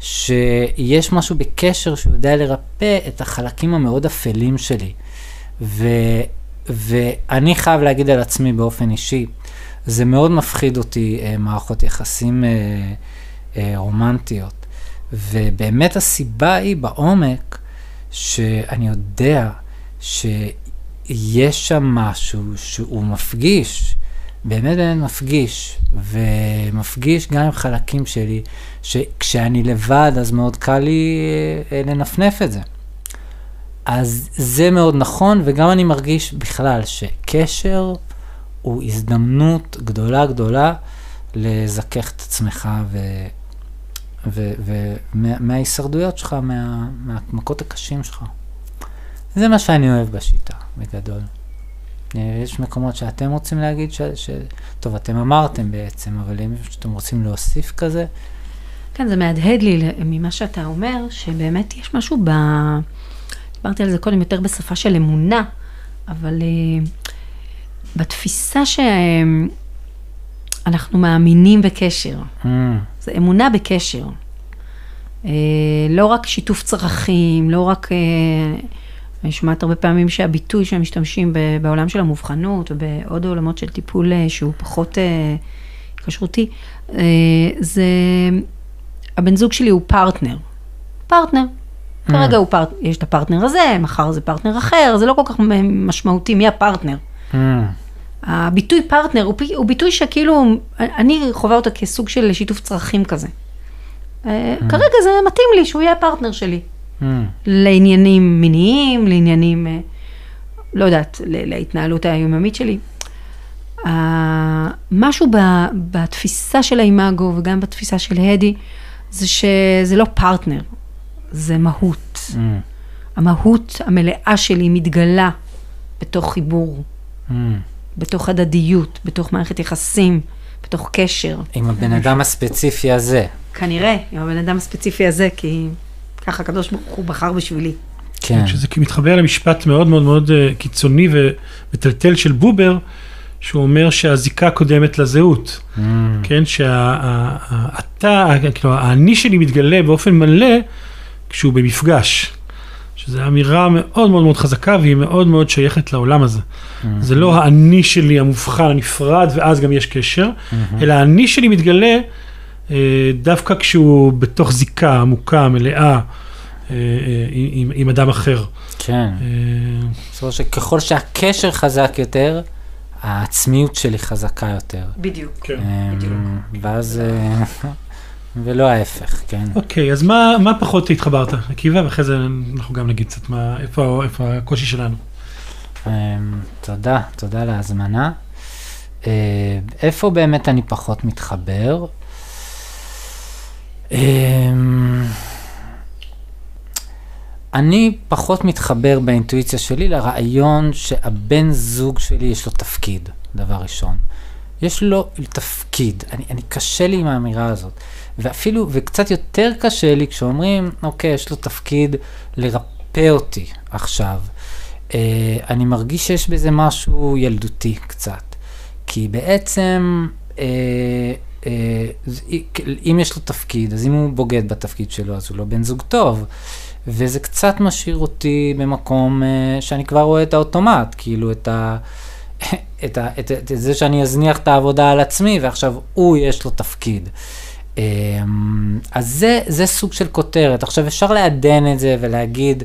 שיש משהו בקשר שהוא יודע לרפא את החלקים המאוד אפלים שלי. ו, ואני חייב להגיד על עצמי באופן אישי, זה מאוד מפחיד אותי, אה, מערכות יחסים אה, אה, רומנטיות. ובאמת הסיבה היא בעומק, שאני יודע שיש שם משהו שהוא מפגיש, באמת באמת מפגיש, ומפגיש גם עם חלקים שלי, שכשאני לבד אז מאוד קל לי אה, לנפנף את זה. אז זה מאוד נכון, וגם אני מרגיש בכלל שקשר הוא הזדמנות גדולה גדולה לזכך את עצמך ומההישרדויות שלך, מה, מהמכות הקשים שלך. זה מה שאני אוהב בשיטה, בגדול. אה, יש מקומות שאתם רוצים להגיד, ש... ש... טוב, אתם אמרתם בעצם, אבל אם אתם רוצים להוסיף כזה, כן, זה מהדהד לי ממה שאתה אומר, שבאמת יש משהו ב... דיברתי על זה קודם יותר בשפה של אמונה, אבל uh, בתפיסה שאנחנו מאמינים בקשר, mm, זה אמונה בקשר. Uh, לא רק שיתוף צרכים, לא רק... Uh, אני שומעת הרבה פעמים שהביטוי שהם משתמשים ב- בעולם של המובחנות ובעוד עולמות של טיפול uh, שהוא פחות uh, קשרותי, uh, זה... הבן זוג שלי הוא פרטנר. פרטנר. כרגע הוא פרט... יש את הפרטנר הזה, מחר זה פרטנר אחר, זה לא כל כך משמעותי מי הפרטנר. Mm, הביטוי פרטנר הוא, הוא ביטוי שכאילו, אני חווה אותו כסוג של שיתוף צרכים כזה. אה, כרגע זה מתאים לי שהוא יהיה הפרטנר שלי. mm, לעניינים מיניים, לעניינים, אה, לא יודעת, להתנהלות היומיומית שלי. אה, משהו ב- בתפיסה של האימאגו וגם בתפיסה של הדי, זה שזה לא פרטנר, זה מהות. mm, המהות המלאה שלי מתגלה בתוך חיבור, mm. בתוך הדדיות, בתוך מערכת יחסים, בתוך קשר. עם הבן אדם הספציפי הזה. כנראה, עם הבן אדם הספציפי הזה, כי ככה הקדוש ברוך הוא בחר בשבילי. כן. שזה מתחבר למשפט מאוד מאוד מאוד אה, קיצוני ומטלטל של בובר, שהוא אומר שהזיקה קודמת לזהות. Mm, כן, שהאתה, כאילו, האני שלי מתגלה באופן מלא כשהוא במפגש. שזו אמירה מאוד מאוד מאוד חזקה והיא מאוד מאוד שייכת לעולם הזה. mm, זה לא האני שלי המובחן, הנפרד, ואז גם יש קשר, mm-hmm. אלא האני שלי מתגלה אה, דווקא כשהוא בתוך זיקה עמוקה, מלאה, אה, אה, עם, עם אדם אחר. כן. אה, זאת אומרת שככל שהקשר חזק יותר, העצמיות שלי חזקה יותר. בדיוק. כן. אמ, ואז, אה, ולא ההפך, כן. אוקיי, אז מה, מה פחות התחברת, עקיבא? ואחרי זה אנחנו גם נגיד קצת מה, איפה, איפה הקושי שלנו. אמ, תודה, תודה על ההזמנה. אה, איפה באמת אני פחות מתחבר? אמ, אני פחות מתחבר באינטואיציה שלי לרעיון שהבן זוג שלי יש לו תפקיד, דבר ראשון. יש לו תפקיד, אני, אני קשה לי עם האמירה הזאת. ואפילו, וקצת יותר קשה לי כשאומרים, אוקיי, יש לו תפקיד לרפא אותי עכשיו. אה, אני מרגיש שיש בזה משהו ילדותי קצת. כי בעצם, אה, אה, אם יש לו תפקיד, אז אם הוא בוגד בתפקיד שלו, אז הוא לא בן זוג טוב. וזה קצת משאיר אותי במקום אה, שאני כבר רואה את האוטומט, כאילו את ה... את, ה, את, את זה שאני אזניח את העבודה על עצמי, ועכשיו הוא יש לו תפקיד. אמ, אז זה, זה סוג של כותרת. עכשיו אפשר לעדן את זה ולהגיד,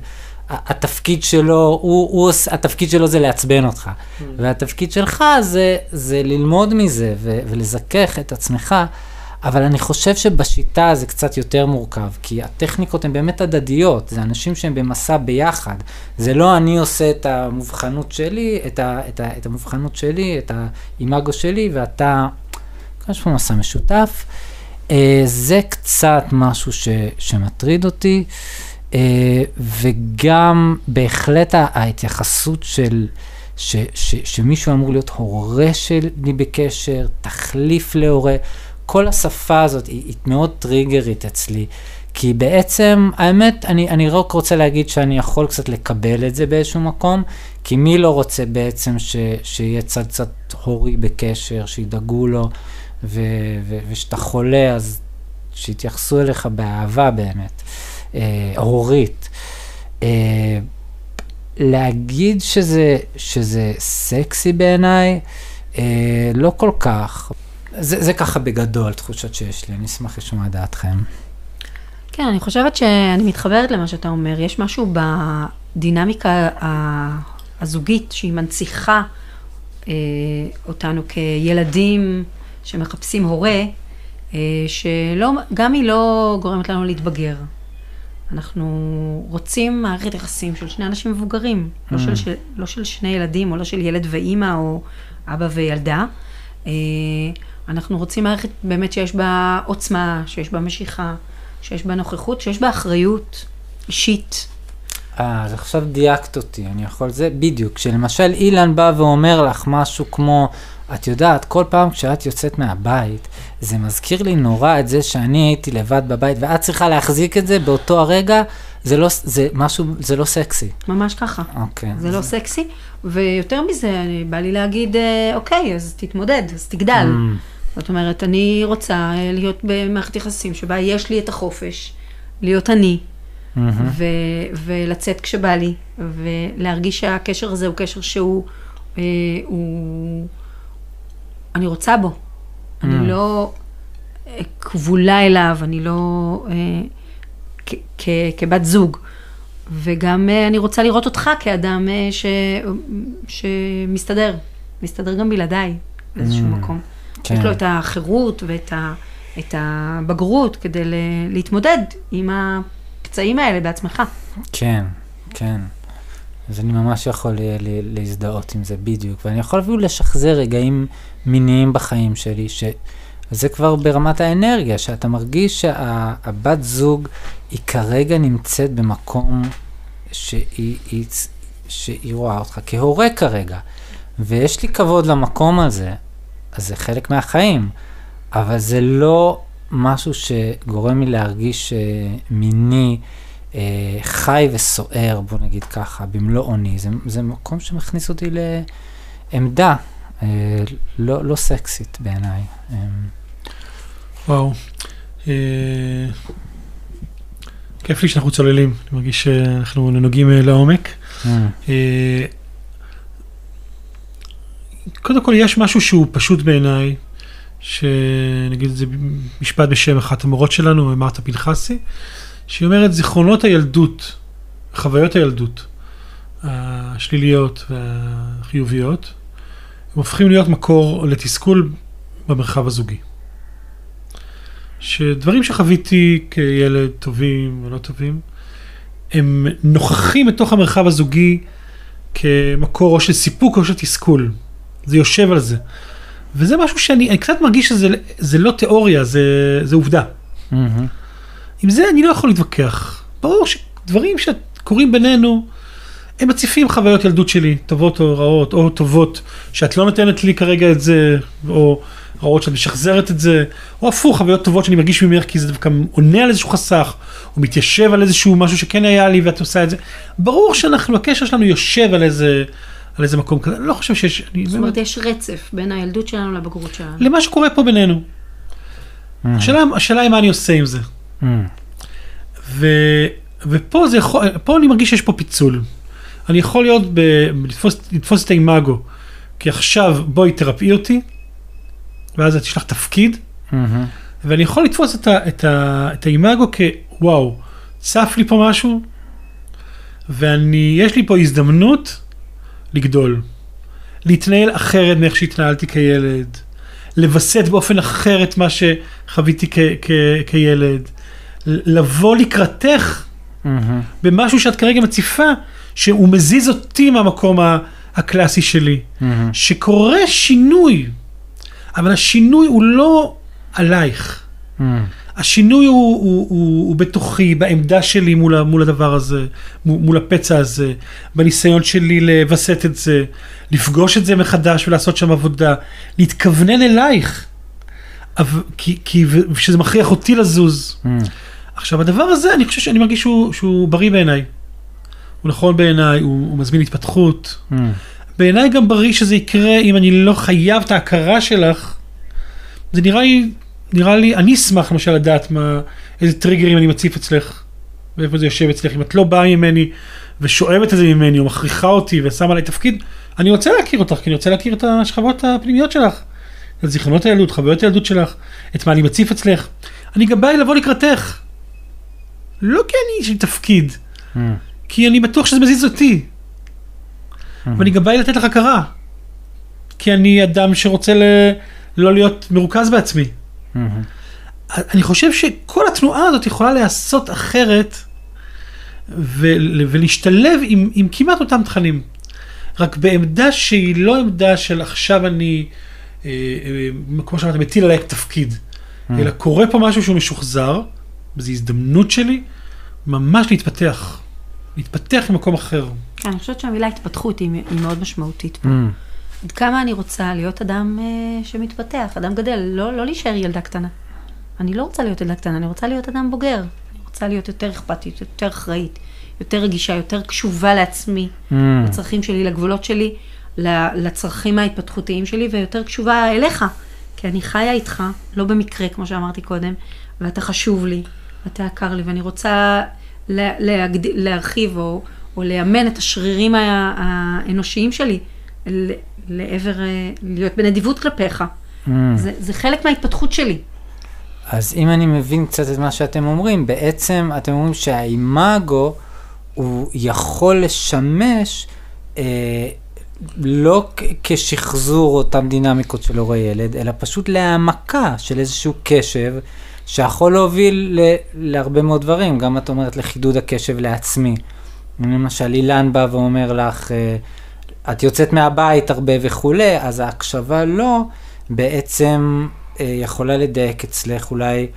התפקיד שלו, הוא, הוא, התפקיד שלו זה לעצבן אותך, mm. והתפקיד שלך זה, זה ללמוד מזה ו, ולזכך את עצמך. אבל אני חושב שבשיטה זה קצת יותר מורכב, כי הטכניקות הן באמת הדדיות, זה אנשים שהם במסע ביחד. זה לא אני עושה את המובחנות שלי, את, ה, את, ה, את המובחנות שלי, את האימאגו שלי, ואתה, יש פה מסע משותף. אה, זה קצת משהו ש, שמטריד אותי, אה, וגם בהחלט ההתייחסות של... ש, ש, שמישהו אמור להיות הורה שלי בקשר, תחליף להורה. כל השפה הזאת היא, היא מאוד טריגרית אצלי, כי בעצם, האמת, אני, אני רק רוצה להגיד שאני יכול קצת לקבל את זה באיזשהו מקום, כי מי לא רוצה בעצם ש, שיהיה צד קצת הורי בקשר, שידאגו לו, ו, ו, ושאתה חולה, אז שיתייחסו אליך באהבה באמת, אה, הורית. אה, להגיד שזה, שזה סקסי בעיניי, אה, לא כל כך. זה, זה ככה בגדול תחושות שיש לי, אני אשמח לשמוע את דעתכם. כן, אני חושבת שאני מתחברת למה שאתה אומר. יש משהו בדינמיקה הזוגית שהיא מנציחה אה, אותנו כילדים שמחפשים הורה, אה, שגם היא לא גורמת לנו להתבגר. אנחנו רוצים מערכת יחסים של שני אנשים מבוגרים, mm. לא, של, של, לא של שני ילדים, או לא של ילד ואימא, או אבא וילדה. אה, אנחנו רוצים מערכת באמת שיש בה עוצמה, שיש בה משיכה, שיש בה נוכחות, שיש בה אחריות אישית. אה, אז עכשיו דייקת אותי, אני יכול, זה בדיוק, כשלמשל אילן בא ואומר לך משהו כמו, את יודעת, כל פעם כשאת יוצאת מהבית, זה מזכיר לי נורא את זה שאני הייתי לבד בבית, ואת צריכה להחזיק את זה באותו הרגע, זה לא, זה משהו, זה לא סקסי. ממש ככה. אוקיי. זה, זה לא סקסי, ויותר מזה, בא לי להגיד, אה, אוקיי, אז תתמודד, אז תגדל. Mm. זאת אומרת, אני רוצה אה, להיות במערכת יחסים שבה יש לי את החופש, להיות אני, mm-hmm. ו- ולצאת כשבא לי, ולהרגיש שהקשר הזה הוא קשר שהוא, אה, הוא, אני רוצה בו. Mm-hmm. אני לא אה, כבולה אליו, אני לא אה, כ- כ- כבת זוג. וגם אה, אני רוצה לראות אותך כאדם אה, ש- שמסתדר, מסתדר גם בלעדיי באיזשהו mm-hmm. מקום. כן. יש לו את החירות ואת ה, את הבגרות כדי להתמודד עם הפצעים האלה בעצמך. כן, כן. אז אני ממש יכול להזדהות עם זה בדיוק, ואני יכול אפילו לשחזר רגעים מיניים בחיים שלי, שזה כבר ברמת האנרגיה, שאתה מרגיש שהבת זוג היא כרגע נמצאת במקום שהיא, היא, שהיא רואה אותך כהורה כרגע, ויש לי כבוד למקום הזה, אז זה חלק מהחיים, אבל זה לא משהו שגורם לי להרגיש uh, מיני, uh, חי וסוער, בוא נגיד ככה, במלוא עוני. זה, זה מקום שמכניס אותי לעמדה uh, לא, לא סקסית בעיניי. וואו. כיף לי שאנחנו צוללים, אני מרגיש שאנחנו נוגעים לעומק. קודם כל יש משהו שהוא פשוט בעיניי, שנגיד את זה משפט בשם אחת המורות שלנו, מרתה פנחסי, שהיא אומרת זיכרונות הילדות, חוויות הילדות, השליליות והחיוביות, הם הופכים להיות מקור לתסכול במרחב הזוגי. שדברים שחוויתי כילד טובים או לא טובים, הם נוכחים בתוך המרחב הזוגי כמקור או של סיפוק או של תסכול. זה יושב על זה. וזה משהו שאני קצת מרגיש שזה לא תיאוריה, זה, זה עובדה. Mm-hmm. עם זה אני לא יכול להתווכח. ברור שדברים שאת קורים בינינו, הם מציפים חוויות ילדות שלי, טובות או רעות, או טובות, שאת לא נותנת לי כרגע את זה, או רעות שאת משחזרת את זה, או הפוך, חוויות טובות שאני מרגיש ממך כי זה דווקא עונה על איזשהו חסך, או מתיישב על איזשהו משהו שכן היה לי ואת עושה את זה. ברור שאנחנו, הקשר שלנו יושב על איזה, על איזה מקום כזה, אני לא חושב שיש, זאת אומרת, באמת, יש רצף בין הילדות שלנו לבגרות שלנו. למה שקורה פה בינינו. השאלה, השאלה היא מה אני עושה עם זה. Mm. ו, ופה זה יכול, פה אני מרגיש שיש פה פיצול. אני יכול להיות, ב, לתפוס, לתפוס את האימאגו, כי עכשיו בואי תרפאי אותי, ואז את יש לך תפקיד, מהמם. ואני יכול לתפוס את, ה, את, ה, את האימאגו כוואו, צף לי פה משהו, ואני, יש לי פה הזדמנות לגדול, להתנהל אחרת מאיך שהתנהלתי כילד, לווסת באופן אחר את מה שחוויתי כ, כ, כילד, לבוא לקראתך מהמם. במשהו שאת כרגע מציפה, שהוא מזיז אותי מהמקום הקלאסי שלי. מהמם. שקורה שינוי, אבל השינוי הוא לא עלייך. מהמם. השינוי הוא, הוא, הוא, הוא בתוכי, בעמדה שלי מול, מול הדבר הזה, מול, מול הפצע הזה, בניסיון שלי לווסת את זה, לפגוש את זה מחדש ולעשות שם עבודה, להתכוונן אלייך, אבל, כי, כי, ושזה מכריח אותי לזוז. מהמם. עכשיו הדבר הזה אני חושב שאני מרגיש שהוא, שהוא בריא בעיניי. הוא נכון בעיניי, הוא, הוא מזמין התפתחות. מהמם. בעיניי גם בריא שזה יקרה אם אני לא חייב את ההכרה שלך. זה נראה לי, נראה לי, אני אשמח למשל לדעת מה, איזה טריגרים אני מציף אצלך, ואיפה זה יושב אצלך. אם את לא באה ממני ושואבת את זה ממני, או מכריחה אותי ושמה עליי תפקיד, אני רוצה להכיר אותך, כי אני רוצה להכיר את השכבות הפנימיות שלך. את זיכרונות הילדות, חוויות הילדות שלך, את מה אני מציף אצלך. אני גם בא לבוא לקראתך. לא כי אני יש לי תפקיד, מהמם. כי אני בטוח שזה מזיז אותי. ואני גם בא לי לתת לך הכרה. כי אני אדם שרוצה ל... לא להיות מרוכז בעצמי. מהמם. אני חושב שכל התנועה הזאת יכולה להיעשות אחרת ול... ולהשתלב עם, עם כמעט אותם תכנים. רק בעמדה שהיא לא עמדה של עכשיו אני, אה, אה, כמו שאמרת, מטיל עליי תפקיד, אלא קורה פה משהו שהוא משוחזר, וזו הזדמנות שלי ממש להתפתח. להתפתח ממקום אחר. כן, אני חושבת שהמילה התפתחות היא, היא מאוד משמעותית פה. עד כמה אני רוצה להיות אדם אה, שמתפתח, אדם גדל, לא, לא להישאר ילדה קטנה. אני לא רוצה להיות ילדה קטנה, אני רוצה להיות אדם בוגר. אני רוצה להיות יותר אכפתית, יותר אחראית, יותר רגישה, יותר קשובה לעצמי, מהמם. לצרכים שלי, לגבולות שלי, לצרכים ההתפתחותיים שלי, ויותר קשובה אליך. כי אני חיה איתך, לא במקרה, כמו שאמרתי קודם, ואתה חשוב לי, ואתה יקר לי, ואני רוצה לה, להגד... להרחיב או, או לאמן את השרירים האנושיים שלי לעבר, אה, להיות בנדיבות כלפיך. מהמם. זה, זה חלק מההתפתחות שלי. אז אם אני מבין קצת את מה שאתם אומרים, בעצם אתם אומרים שהאימאגו הוא יכול לשמש אה, לא כשחזור אותן דינמיקות של הורה ילד, אלא פשוט להעמקה של איזשהו קשב שיכול להוביל ל- להרבה מאוד דברים, גם את אומרת לחידוד הקשב לעצמי. למשל אילן בא ואומר לך, אה, את יוצאת מהבית הרבה וכולי, אז ההקשבה לא בעצם אה, יכולה לדייק אצלך אולי,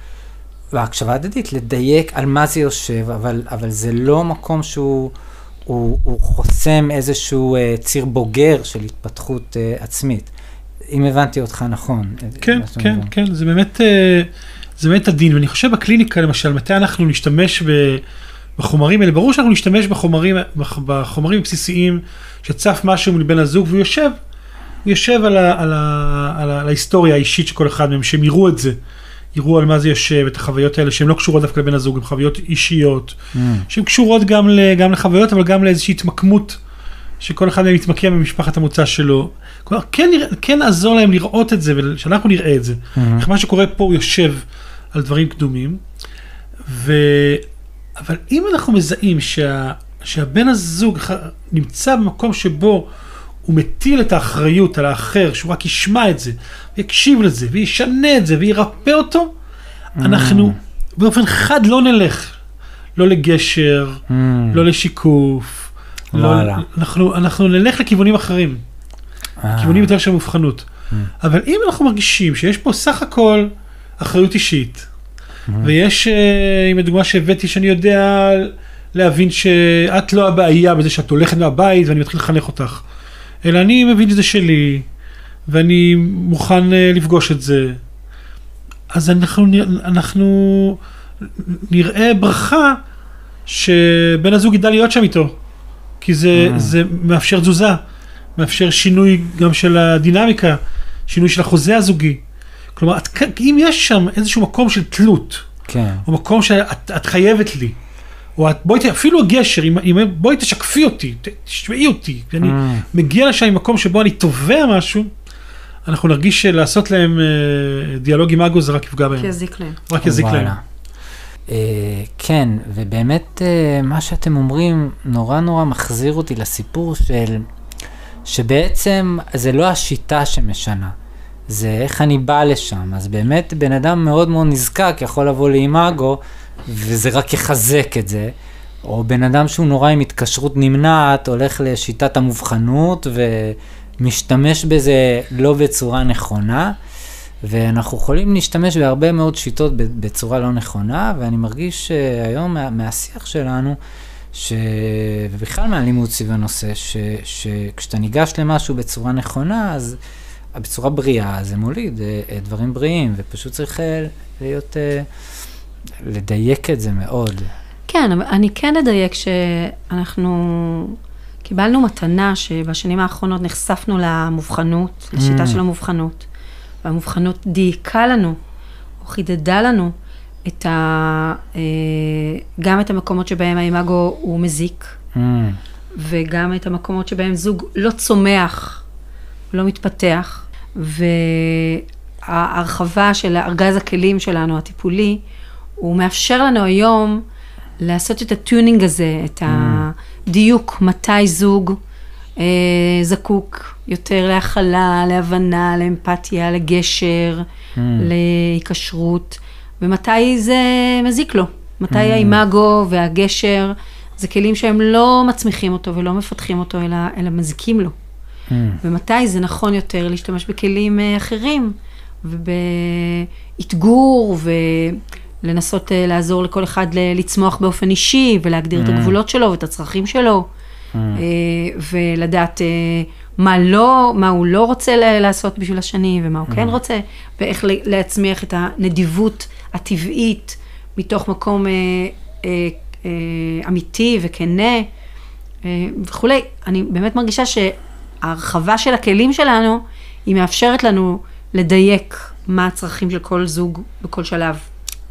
וההקשבה הדדית, לדייק על מה זה יושב, אבל, אבל זה לא מקום שהוא הוא, הוא חוסם איזשהו אה, ציר בוגר של התפתחות אה, עצמית. אם הבנתי אותך נכון. אה, כן, כן, אומר. כן, זה באמת, אה, זה באמת הדין, ואני חושב בקליניקה למשל, מתי אנחנו נשתמש ב- בחומרים האלה, ברור שאנחנו נשתמש בחומרים, בח- בחומרים הבסיסיים, שצף משהו מבן הזוג והוא יושב, הוא יושב על, ה, על, ה, על, ה, על ההיסטוריה האישית של כל אחד מהם, שהם יראו את זה, יראו על מה זה יושב, את החוויות האלה, שהן לא קשורות דווקא לבן הזוג, הן חוויות אישיות, Mm, שהן קשורות גם, ל, גם לחוויות, אבל גם לאיזושהי התמקמות, שכל אחד מהם מתמקם במשפחת המוצא שלו. כלומר, כן, כן נעזור להם לראות את זה, ושאנחנו נראה את זה. mm, איך מה שקורה פה הוא יושב על דברים קדומים, ו... אבל אם אנחנו מזהים שה... שהבן הזוג נמצא במקום שבו הוא מטיל את האחריות על האחר, שהוא רק ישמע את זה, ויקשיב לזה, וישנה את זה, וירפא אותו, אנחנו באופן חד לא נלך. לא לגשר, mm. לא לשיקוף, לא. אנחנו, אנחנו נלך לכיוונים אחרים. אה, כיוונים יותר של מובחנות. אבל אם אנחנו מרגישים שיש פה סך הכל אחריות אישית, ויש, אה, עם הדוגמה שהבאתי, שאני יודע להבין שאת לא הבעיה בזה שאת הולכת מהבית ואני מתחיל לחנך אותך, אלא אני מבין שזה שלי, ואני מוכן אה, לפגוש את זה. אז אנחנו, אנחנו נראה ברכה שבן הזוג ידע להיות שם איתו, כי זה, Mm. זה מאפשר תזוזה, מאפשר שינוי גם של הדינמיקה, שינוי של החוזה הזוגי. כלומר, את, אם יש שם איזשהו מקום של תלות, כן. או מקום שאת את חייבת לי, או את, בואי, אפילו הגשר, אם, אם, בואי תשקפי אותי, תשמעי אותי, כי אני Mm. מגיע לשם ממקום שבו אני תובע משהו, אנחנו נרגיש שלעשות להם אה, דיאלוג עם אגו זה רק יפגע בהם, כי יזיק להם. רק יזיק להם. אה, כן, ובאמת אה, מה שאתם אומרים נורא נורא מחזיר אותי לסיפור של, שבעצם זה לא השיטה שמשנה, זה איך אני בא לשם. אז באמת בן אדם מאוד מאוד נזקק יכול לבוא לאימאגו, וזה רק יחזק את זה. או בן אדם שהוא נורא עם התקשרות נמנעת, הולך לשיטת המובחנות ומשתמש בזה לא בצורה נכונה. ואנחנו יכולים להשתמש בהרבה מאוד שיטות בצורה לא נכונה, ואני מרגיש שהיום מה, מהשיח שלנו, ש... ובכלל מהלימוד סביב הנושא, ש... שכשאתה ניגש למשהו בצורה נכונה, אז בצורה בריאה, זה מוליד אה, דברים בריאים, ופשוט צריך אה, להיות, אה, לדייק את זה מאוד. כן, אני כן אדייק שאנחנו קיבלנו מתנה שבשנים האחרונות נחשפנו למובחנות, לשיטה Mm. של המובחנות. והמובחנות דייקה לנו, או חידדה לנו את ה, גם את המקומות שבהם האימאגו הוא מזיק, Mm, וגם את המקומות שבהם זוג לא צומח, לא מתפתח, וההרחבה של ארגז הכלים שלנו, הטיפולי, הוא מאפשר לנו היום לעשות את הטיונינג הזה, את הדיוק, מתי זוג אה, זקוק יותר להכלה, להבנה, לאמפתיה, לגשר, mm, להיקשרות, ומתי זה מזיק לו. מתי האימאגו והגשר זה כלים שהם לא מצמיחים אותו ולא מפתחים אותו, אלא, אלא מזיקים לו. Mm, ומתי זה נכון יותר להשתמש בכלים אה, אחרים, ובאתגור, ולנסות אה, לעזור לכל אחד לצמוח באופן אישי, ולהגדיר את Mm. הגבולות שלו ואת הצרכים שלו, mm, ולדעת מה לא, מה הוא לא רוצה לעשות בשביל השני, ומה הוא כן רוצה, ואיך להצמיח את הנדיבות הטבעית מתוך מקום אמיתי וכנה וכולי. אני באמת מרגישה שההרחבה של הכלים שלנו, היא מאפשרת לנו לדייק מה הצרכים של כל זוג בכל שלב.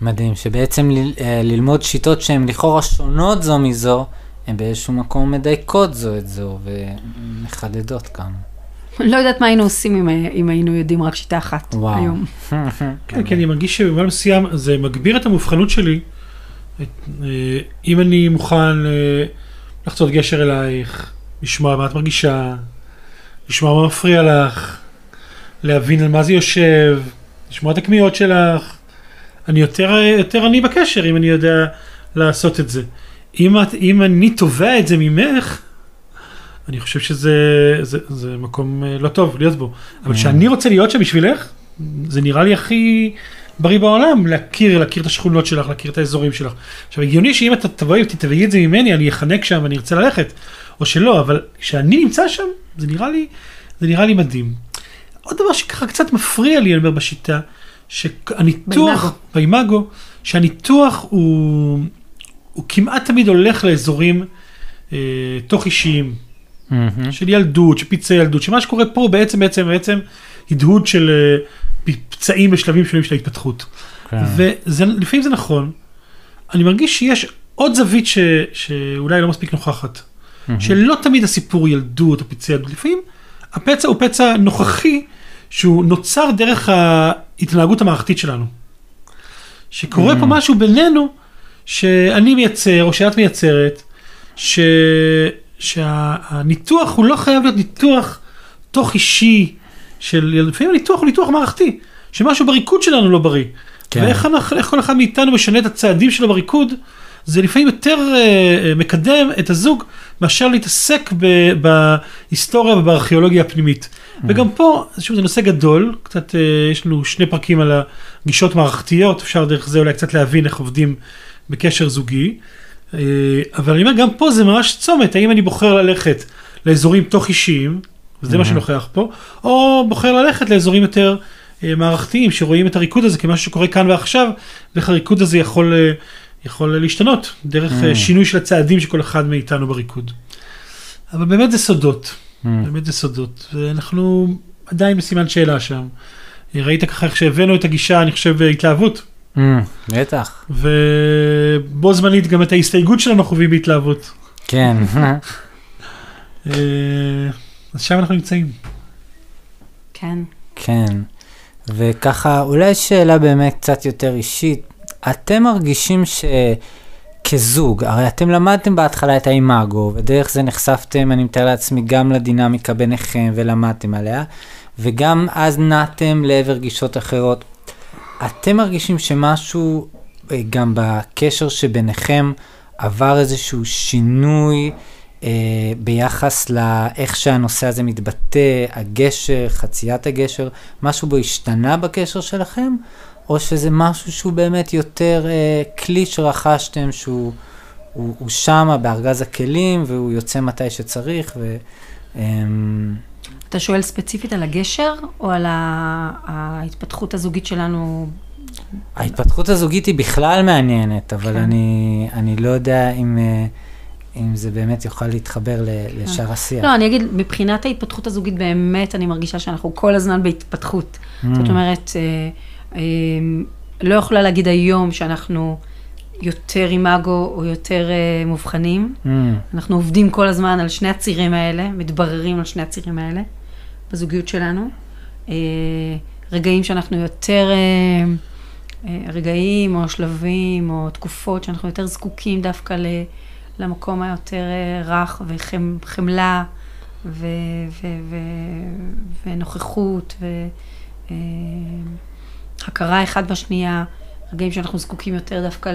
מדהים, שבעצם ל- אה, ללמוד שיטות שהן לכאורה שונות זו מזו, הן באיזשהו מקום מדייקות זו את זו ומחדדות כמה. אני לא יודעת מה היינו עושים אם, אם היינו יודעים רק שיטה אחת וואו. היום. כן, כי אני מרגיש שבמובן מסוים זה מגביר את המובחנות שלי. את, אה, אם אני מוכן אה, לחצות גשר אלייך, לשמוע מה את מרגישה, לשמוע מה מפריע לך, להבין על מה זה יושב, לשמוע את הכמיהות שלך. אני יותר, יותר אני בקשר אם אני יודע לעשות את זה. אם, את, אם אני תובע את זה ממך, אני חושב שזה זה, זה מקום אה, לא טוב להיות בו. אבל כשאני רוצה להיות שם בשבילך, זה נראה לי הכי בריא בעולם, להכיר, להכיר את השכונות שלך, להכיר את האזורים שלך. עכשיו, הגיוני שאם אתה תבואי ותתבעי את זה ממני, אני אחנק שם ואני ארצה ללכת, או שלא, אבל כשאני נמצא שם, זה נראה לי, זה נראה לי מדהים. עוד דבר שככה קצת מפריע לי, אני אומר, בשיטה, שהניתוח, באימאגו, שהניתוח הוא, הוא כמעט תמיד הולך לאזורים אה, תוך אישיים, מהמם. של ילדות, של פצעי ילדות, שמה שקורה פה בעצם בעצם בעצם הדהוד של אה, פצעים בשלבים שונים של ההתפתחות. כן. ולפעמים זה נכון, אני מרגיש שיש עוד זווית ש, שאולי לא מספיק נוכחת, מהמם. שלא תמיד הסיפור ילדות או פצעי ילדות, לפעמים הפצע הוא פצע נוכחי שהוא נוצר דרך ההתנהגות המערכתית שלנו. שקורה פה Mm. משהו בינינו שאני מייצר או שאת מייצרת, ש... שהניתוח הוא לא חייב להיות ניתוח תוך אישי של, לפעמים הניתוח הוא ניתוח מערכתי, שמשהו בריקוד שלנו לא בריא. כן. ואיך אנחנו, כל אחד מאיתנו משנה את הצעדים שלו בריקוד, זה לפעמים יותר אה, אה, מקדם את הזוג מאשר להתעסק ב, בהיסטוריה ובארכיאולוגיה הפנימית. וגם פה, שוב, זה נושא גדול, קצת אה, יש לנו שני פרקים על הגישות מערכתיות, אפשר דרך זה אולי קצת להבין איך עובדים בקשר זוגי, אה, אבל אני אומר, גם פה זה ממש צומת, האם אני בוחר ללכת לאזורים תוך אישיים, וזה מה שנוכח פה, או בוחר ללכת לאזורים יותר אה, מערכתיים, שרואים את הריקוד הזה כמשהו שקורה כאן ועכשיו, ואיך הריקוד הזה יכול, אה, יכול להשתנות, דרך אה, שינוי של הצעדים של כל אחד מאיתנו בריקוד. אבל באמת זה סודות, באמת זה סודות, ואנחנו עדיין בסימן שאלה שם. ראית ככה איך שהבאנו את הגישה, אני חושב, בהתלהבות, בטח, ובו זמנית גם את ההסתייגות שלנו חווים בהתלהבות. כן. אז שם אנחנו נמצאים. כן. כן, וככה, אולי שאלה באמת קצת יותר אישית. אתם מרגישים שכזוג, הרי אתם למדתם בהתחלה את האימאגו, ודרך זה נחשפתם, אני מתאר לעצמי, גם לדינמיקה ביניכם ולמדתם עליה, וגם אז נעתם לעבר גישות אחרות. אתם מרגישים שמשהו, אה, גם בקשר שביניכם, עבר איזשהו שינוי אה, ביחס לאיך שהנושא הזה מתבטא, הגשר, חציית הגשר, משהו בו השתנה בקשר שלכם, או שזה משהו שהוא באמת יותר אה, כלי שרכשתם, שהוא הוא, הוא שמה בארגז הכלים והוא יוצא מתי שצריך, ו... אה, אתה שואל ספציפית על הגשר, או על ההתפתחות הזוגית שלנו? ההתפתחות הזוגית היא בכלל מעניינת, אבל כן. אני, אני לא יודע אם, אה, אם זה באמת יוכל להתחבר ל- לשאר השיח. לא, אני אגיד, מבחינת ההתפתחות הזוגית, באמת אני מרגישה שאנחנו כל הזמן בהתפתחות. Mm. זאת אומרת, אה, אה, לא יכולה להגיד היום שאנחנו יותר אימאגו או יותר אה, מובחנים. Mm, אנחנו עובדים כל הזמן על שני הצירים האלה, מתבררים על שני הצירים האלה בזוגיות שלנו. אה, רגעים שאנחנו יותר, אה, אה, רגעים או שלבים או תקופות שאנחנו יותר זקוקים דווקא ל, למקום היותר אה, רך וחמלה ו, ו, ו, ונוכחות והכרה אחד בשנייה. רגעים שאנחנו זקוקים יותר דווקא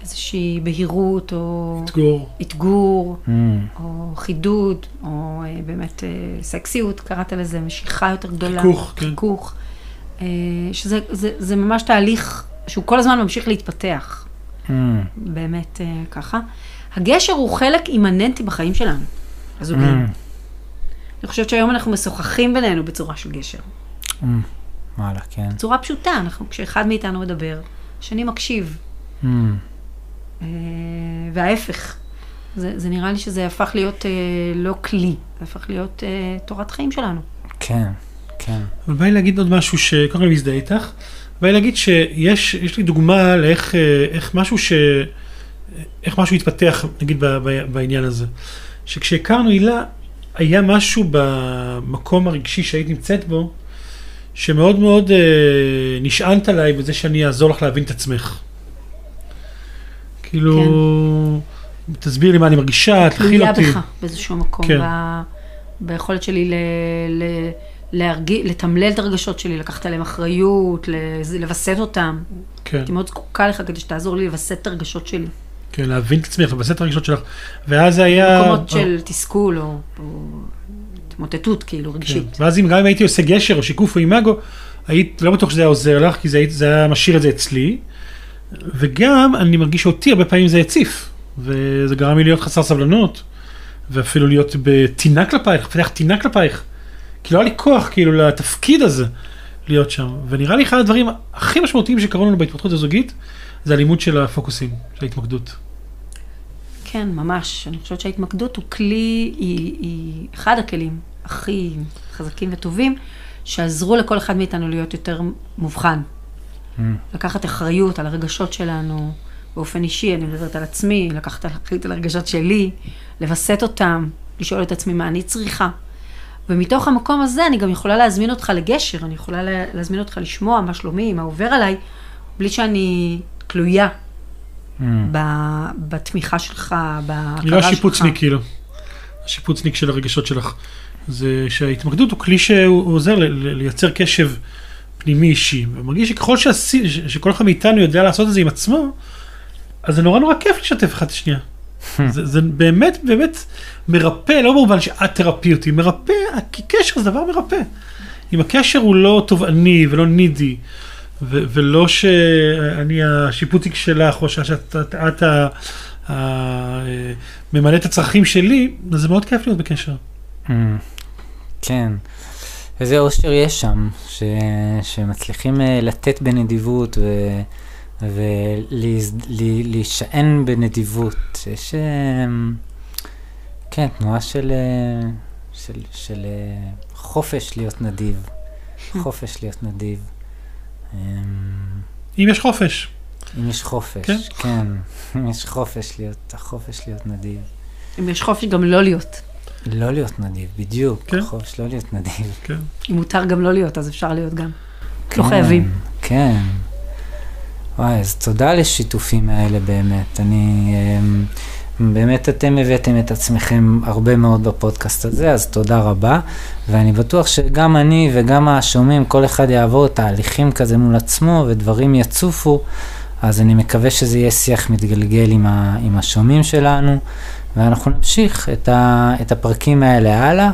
לאיזושהי בהירות או אתגור. אתגור. mm, או חידוד, או אה, באמת אה, סקסיות, קראת לזה, משיכה יותר גדולה. חיכוך, כן. חיכוך. אה, שזה זה, זה ממש תהליך שהוא כל הזמן ממשיך להתפתח, mm, באמת אה, ככה. הגשר הוא חלק אימננטי בחיים שלנו, הזוגיים. mm, אני חושבת שהיום אנחנו משוחחים בינינו בצורה של גשר. mm, וואלה, כן. בצורה פשוטה, אנחנו, כשאחד מאיתנו מדבר, השני מקשיב, Mm, אה, וההפך. זה, זה נראה לי שזה הפך להיות אה, לא כלי, זה הפך להיות אה, תורת חיים שלנו. כן, כן. אבל בא לי להגיד עוד משהו שקודם כל מזדהה איתך. בא לי להגיד שיש יש לי דוגמה לאיך אה, איך משהו ש... איך משהו התפתח, נגיד, ב- ב- בעניין הזה. שכשהכרנו הילה, היה משהו במקום הרגשי שהיית נמצאת בו, שמאוד מאוד אה, נשענת עליי בזה שאני אעזור לך להבין את עצמך. כאילו, תסביר לי מה אני מרגישה, תכיל תלויה אותי. בך באיזשהו מקום, כן. ב, ביכולת שלי ל, ל, להרגיע, לתמלל את הרגשות שלי, לקחת עליהם אחריות, לווסת אותם. כן. הייתי מאוד זקוקה לך כדי שתעזור לי לווסת את הרגשות שלי. כן, להבין את עצמך, לבסס את הרגשות שלך. ואז זה היה... מקומות של תסכול או, התמוטטות, כאילו, רגשית. כן. ואז אם גם אם הייתי עושה גשר או שיקוף או אימאגו, היית לא בטוח שזה היה עוזר לך, כי זה, היית- זה היה משאיר את זה אצלי. וגם אני מרגיש שאותי הרבה פעמים זה הציף, וזה גרם לי להיות חסר סבלנות, ואפילו להיות בטינה כלפייך, לפתח טינה כלפייך. כי לא היה לי כוח כאילו לתפקיד הזה להיות שם. ונראה לי אחד הדברים הכי משמעותיים שקרו לנו בהתפתחות הזוגית, זה הלימוד של הפוקוסים, של ההתמקדות. כן, ממש. אני חושבת שההתמקדות הוא כלי, היא, היא אחד הכלים הכי חזקים וטובים, שעזרו לכל אחד מאיתנו להיות יותר מובחן. Mm, לקחת אחריות על הרגשות שלנו באופן אישי, אני מדברת על עצמי, לקחת אחריות על הרגשות שלי, לווסת אותם, לשאול את עצמי מה אני צריכה. ומתוך המקום הזה אני גם יכולה להזמין אותך לגשר, אני יכולה לה- להזמין אותך לשמוע מה שלומי, מה עובר עליי, בלי שאני תלויה mm, ב- בתמיכה שלך, בהכרה שלך. אני לא השיפוצניק כאילו, השיפוצניק של הרגשות שלך. זה שההתמקדות הוא כלי שהוא עוזר לייצר קשב פנימי אישי. ומרגיש שככל שעשי, ש- שכל אחד מאיתנו יודע לעשות את זה עם עצמו, אז זה נורא נורא כיף לשתף אחד את השנייה. זה, זה באמת באמת מרפא, לא במובן שאת תרפי אותי, מרפא, כי קשר זה דבר מרפא. אם הקשר הוא לא תובעני ולא נידי, ו- ולא שאני השיפוטיק שלך, או שאת ממלא את הצרכים שלי, זה מאוד כיף להיות בקשר. Mm, כן. איזה אושר יש שם, ש... שמצליחים אה, לתת בנדיבות ו... ולהישען בנדיבות. יש, אה, כן, תנועה של, אה, של, של חופש להיות נדיב. חופש להיות נדיב. אמ, אם יש חופש. אם יש חופש, כן. כן. אם יש חופש להיות, החופש להיות נדיב. אם יש חופש גם לא להיות. לא להיות נדיב, בדיוק. כן. החופש לא להיות נדיב. כן. אם מותר גם לא להיות, אז אפשר להיות גם. לא כן, חייבים. כן. וואי, אז תודה על השיתופים האלה באמת. אני, אמ, באמת אתם הבאתם את עצמכם הרבה מאוד בפודקאסט הזה, אז תודה רבה. ואני בטוח שגם אני וגם השומעים, כל אחד יעבור תהליכים כזה מול עצמו ודברים יצופו, אז אני מקווה שזה יהיה שיח מתגלגל עם, ה, עם השומעים שלנו, ואנחנו נמשיך את, ה, את הפרקים האלה הלאה.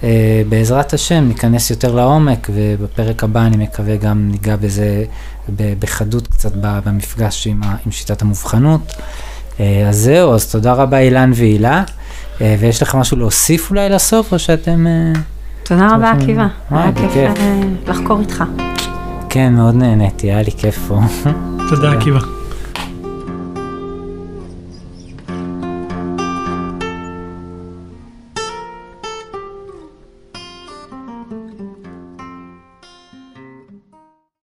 Uh, בעזרת השם ניכנס יותר לעומק, ובפרק הבא אני מקווה גם ניגע בזה בחדות קצת במפגש עם, ה- עם שיטת המובחנות. Uh, אז זהו, אז תודה רבה אילן והילה. Uh, ויש לך משהו להוסיף אולי לסוף, או שאתם... Uh, תודה רבה, עקיבא. היה כיף. אה, לחקור איתך. כן, מאוד נהניתי, היה לי כיף פה. תודה, עקיבא.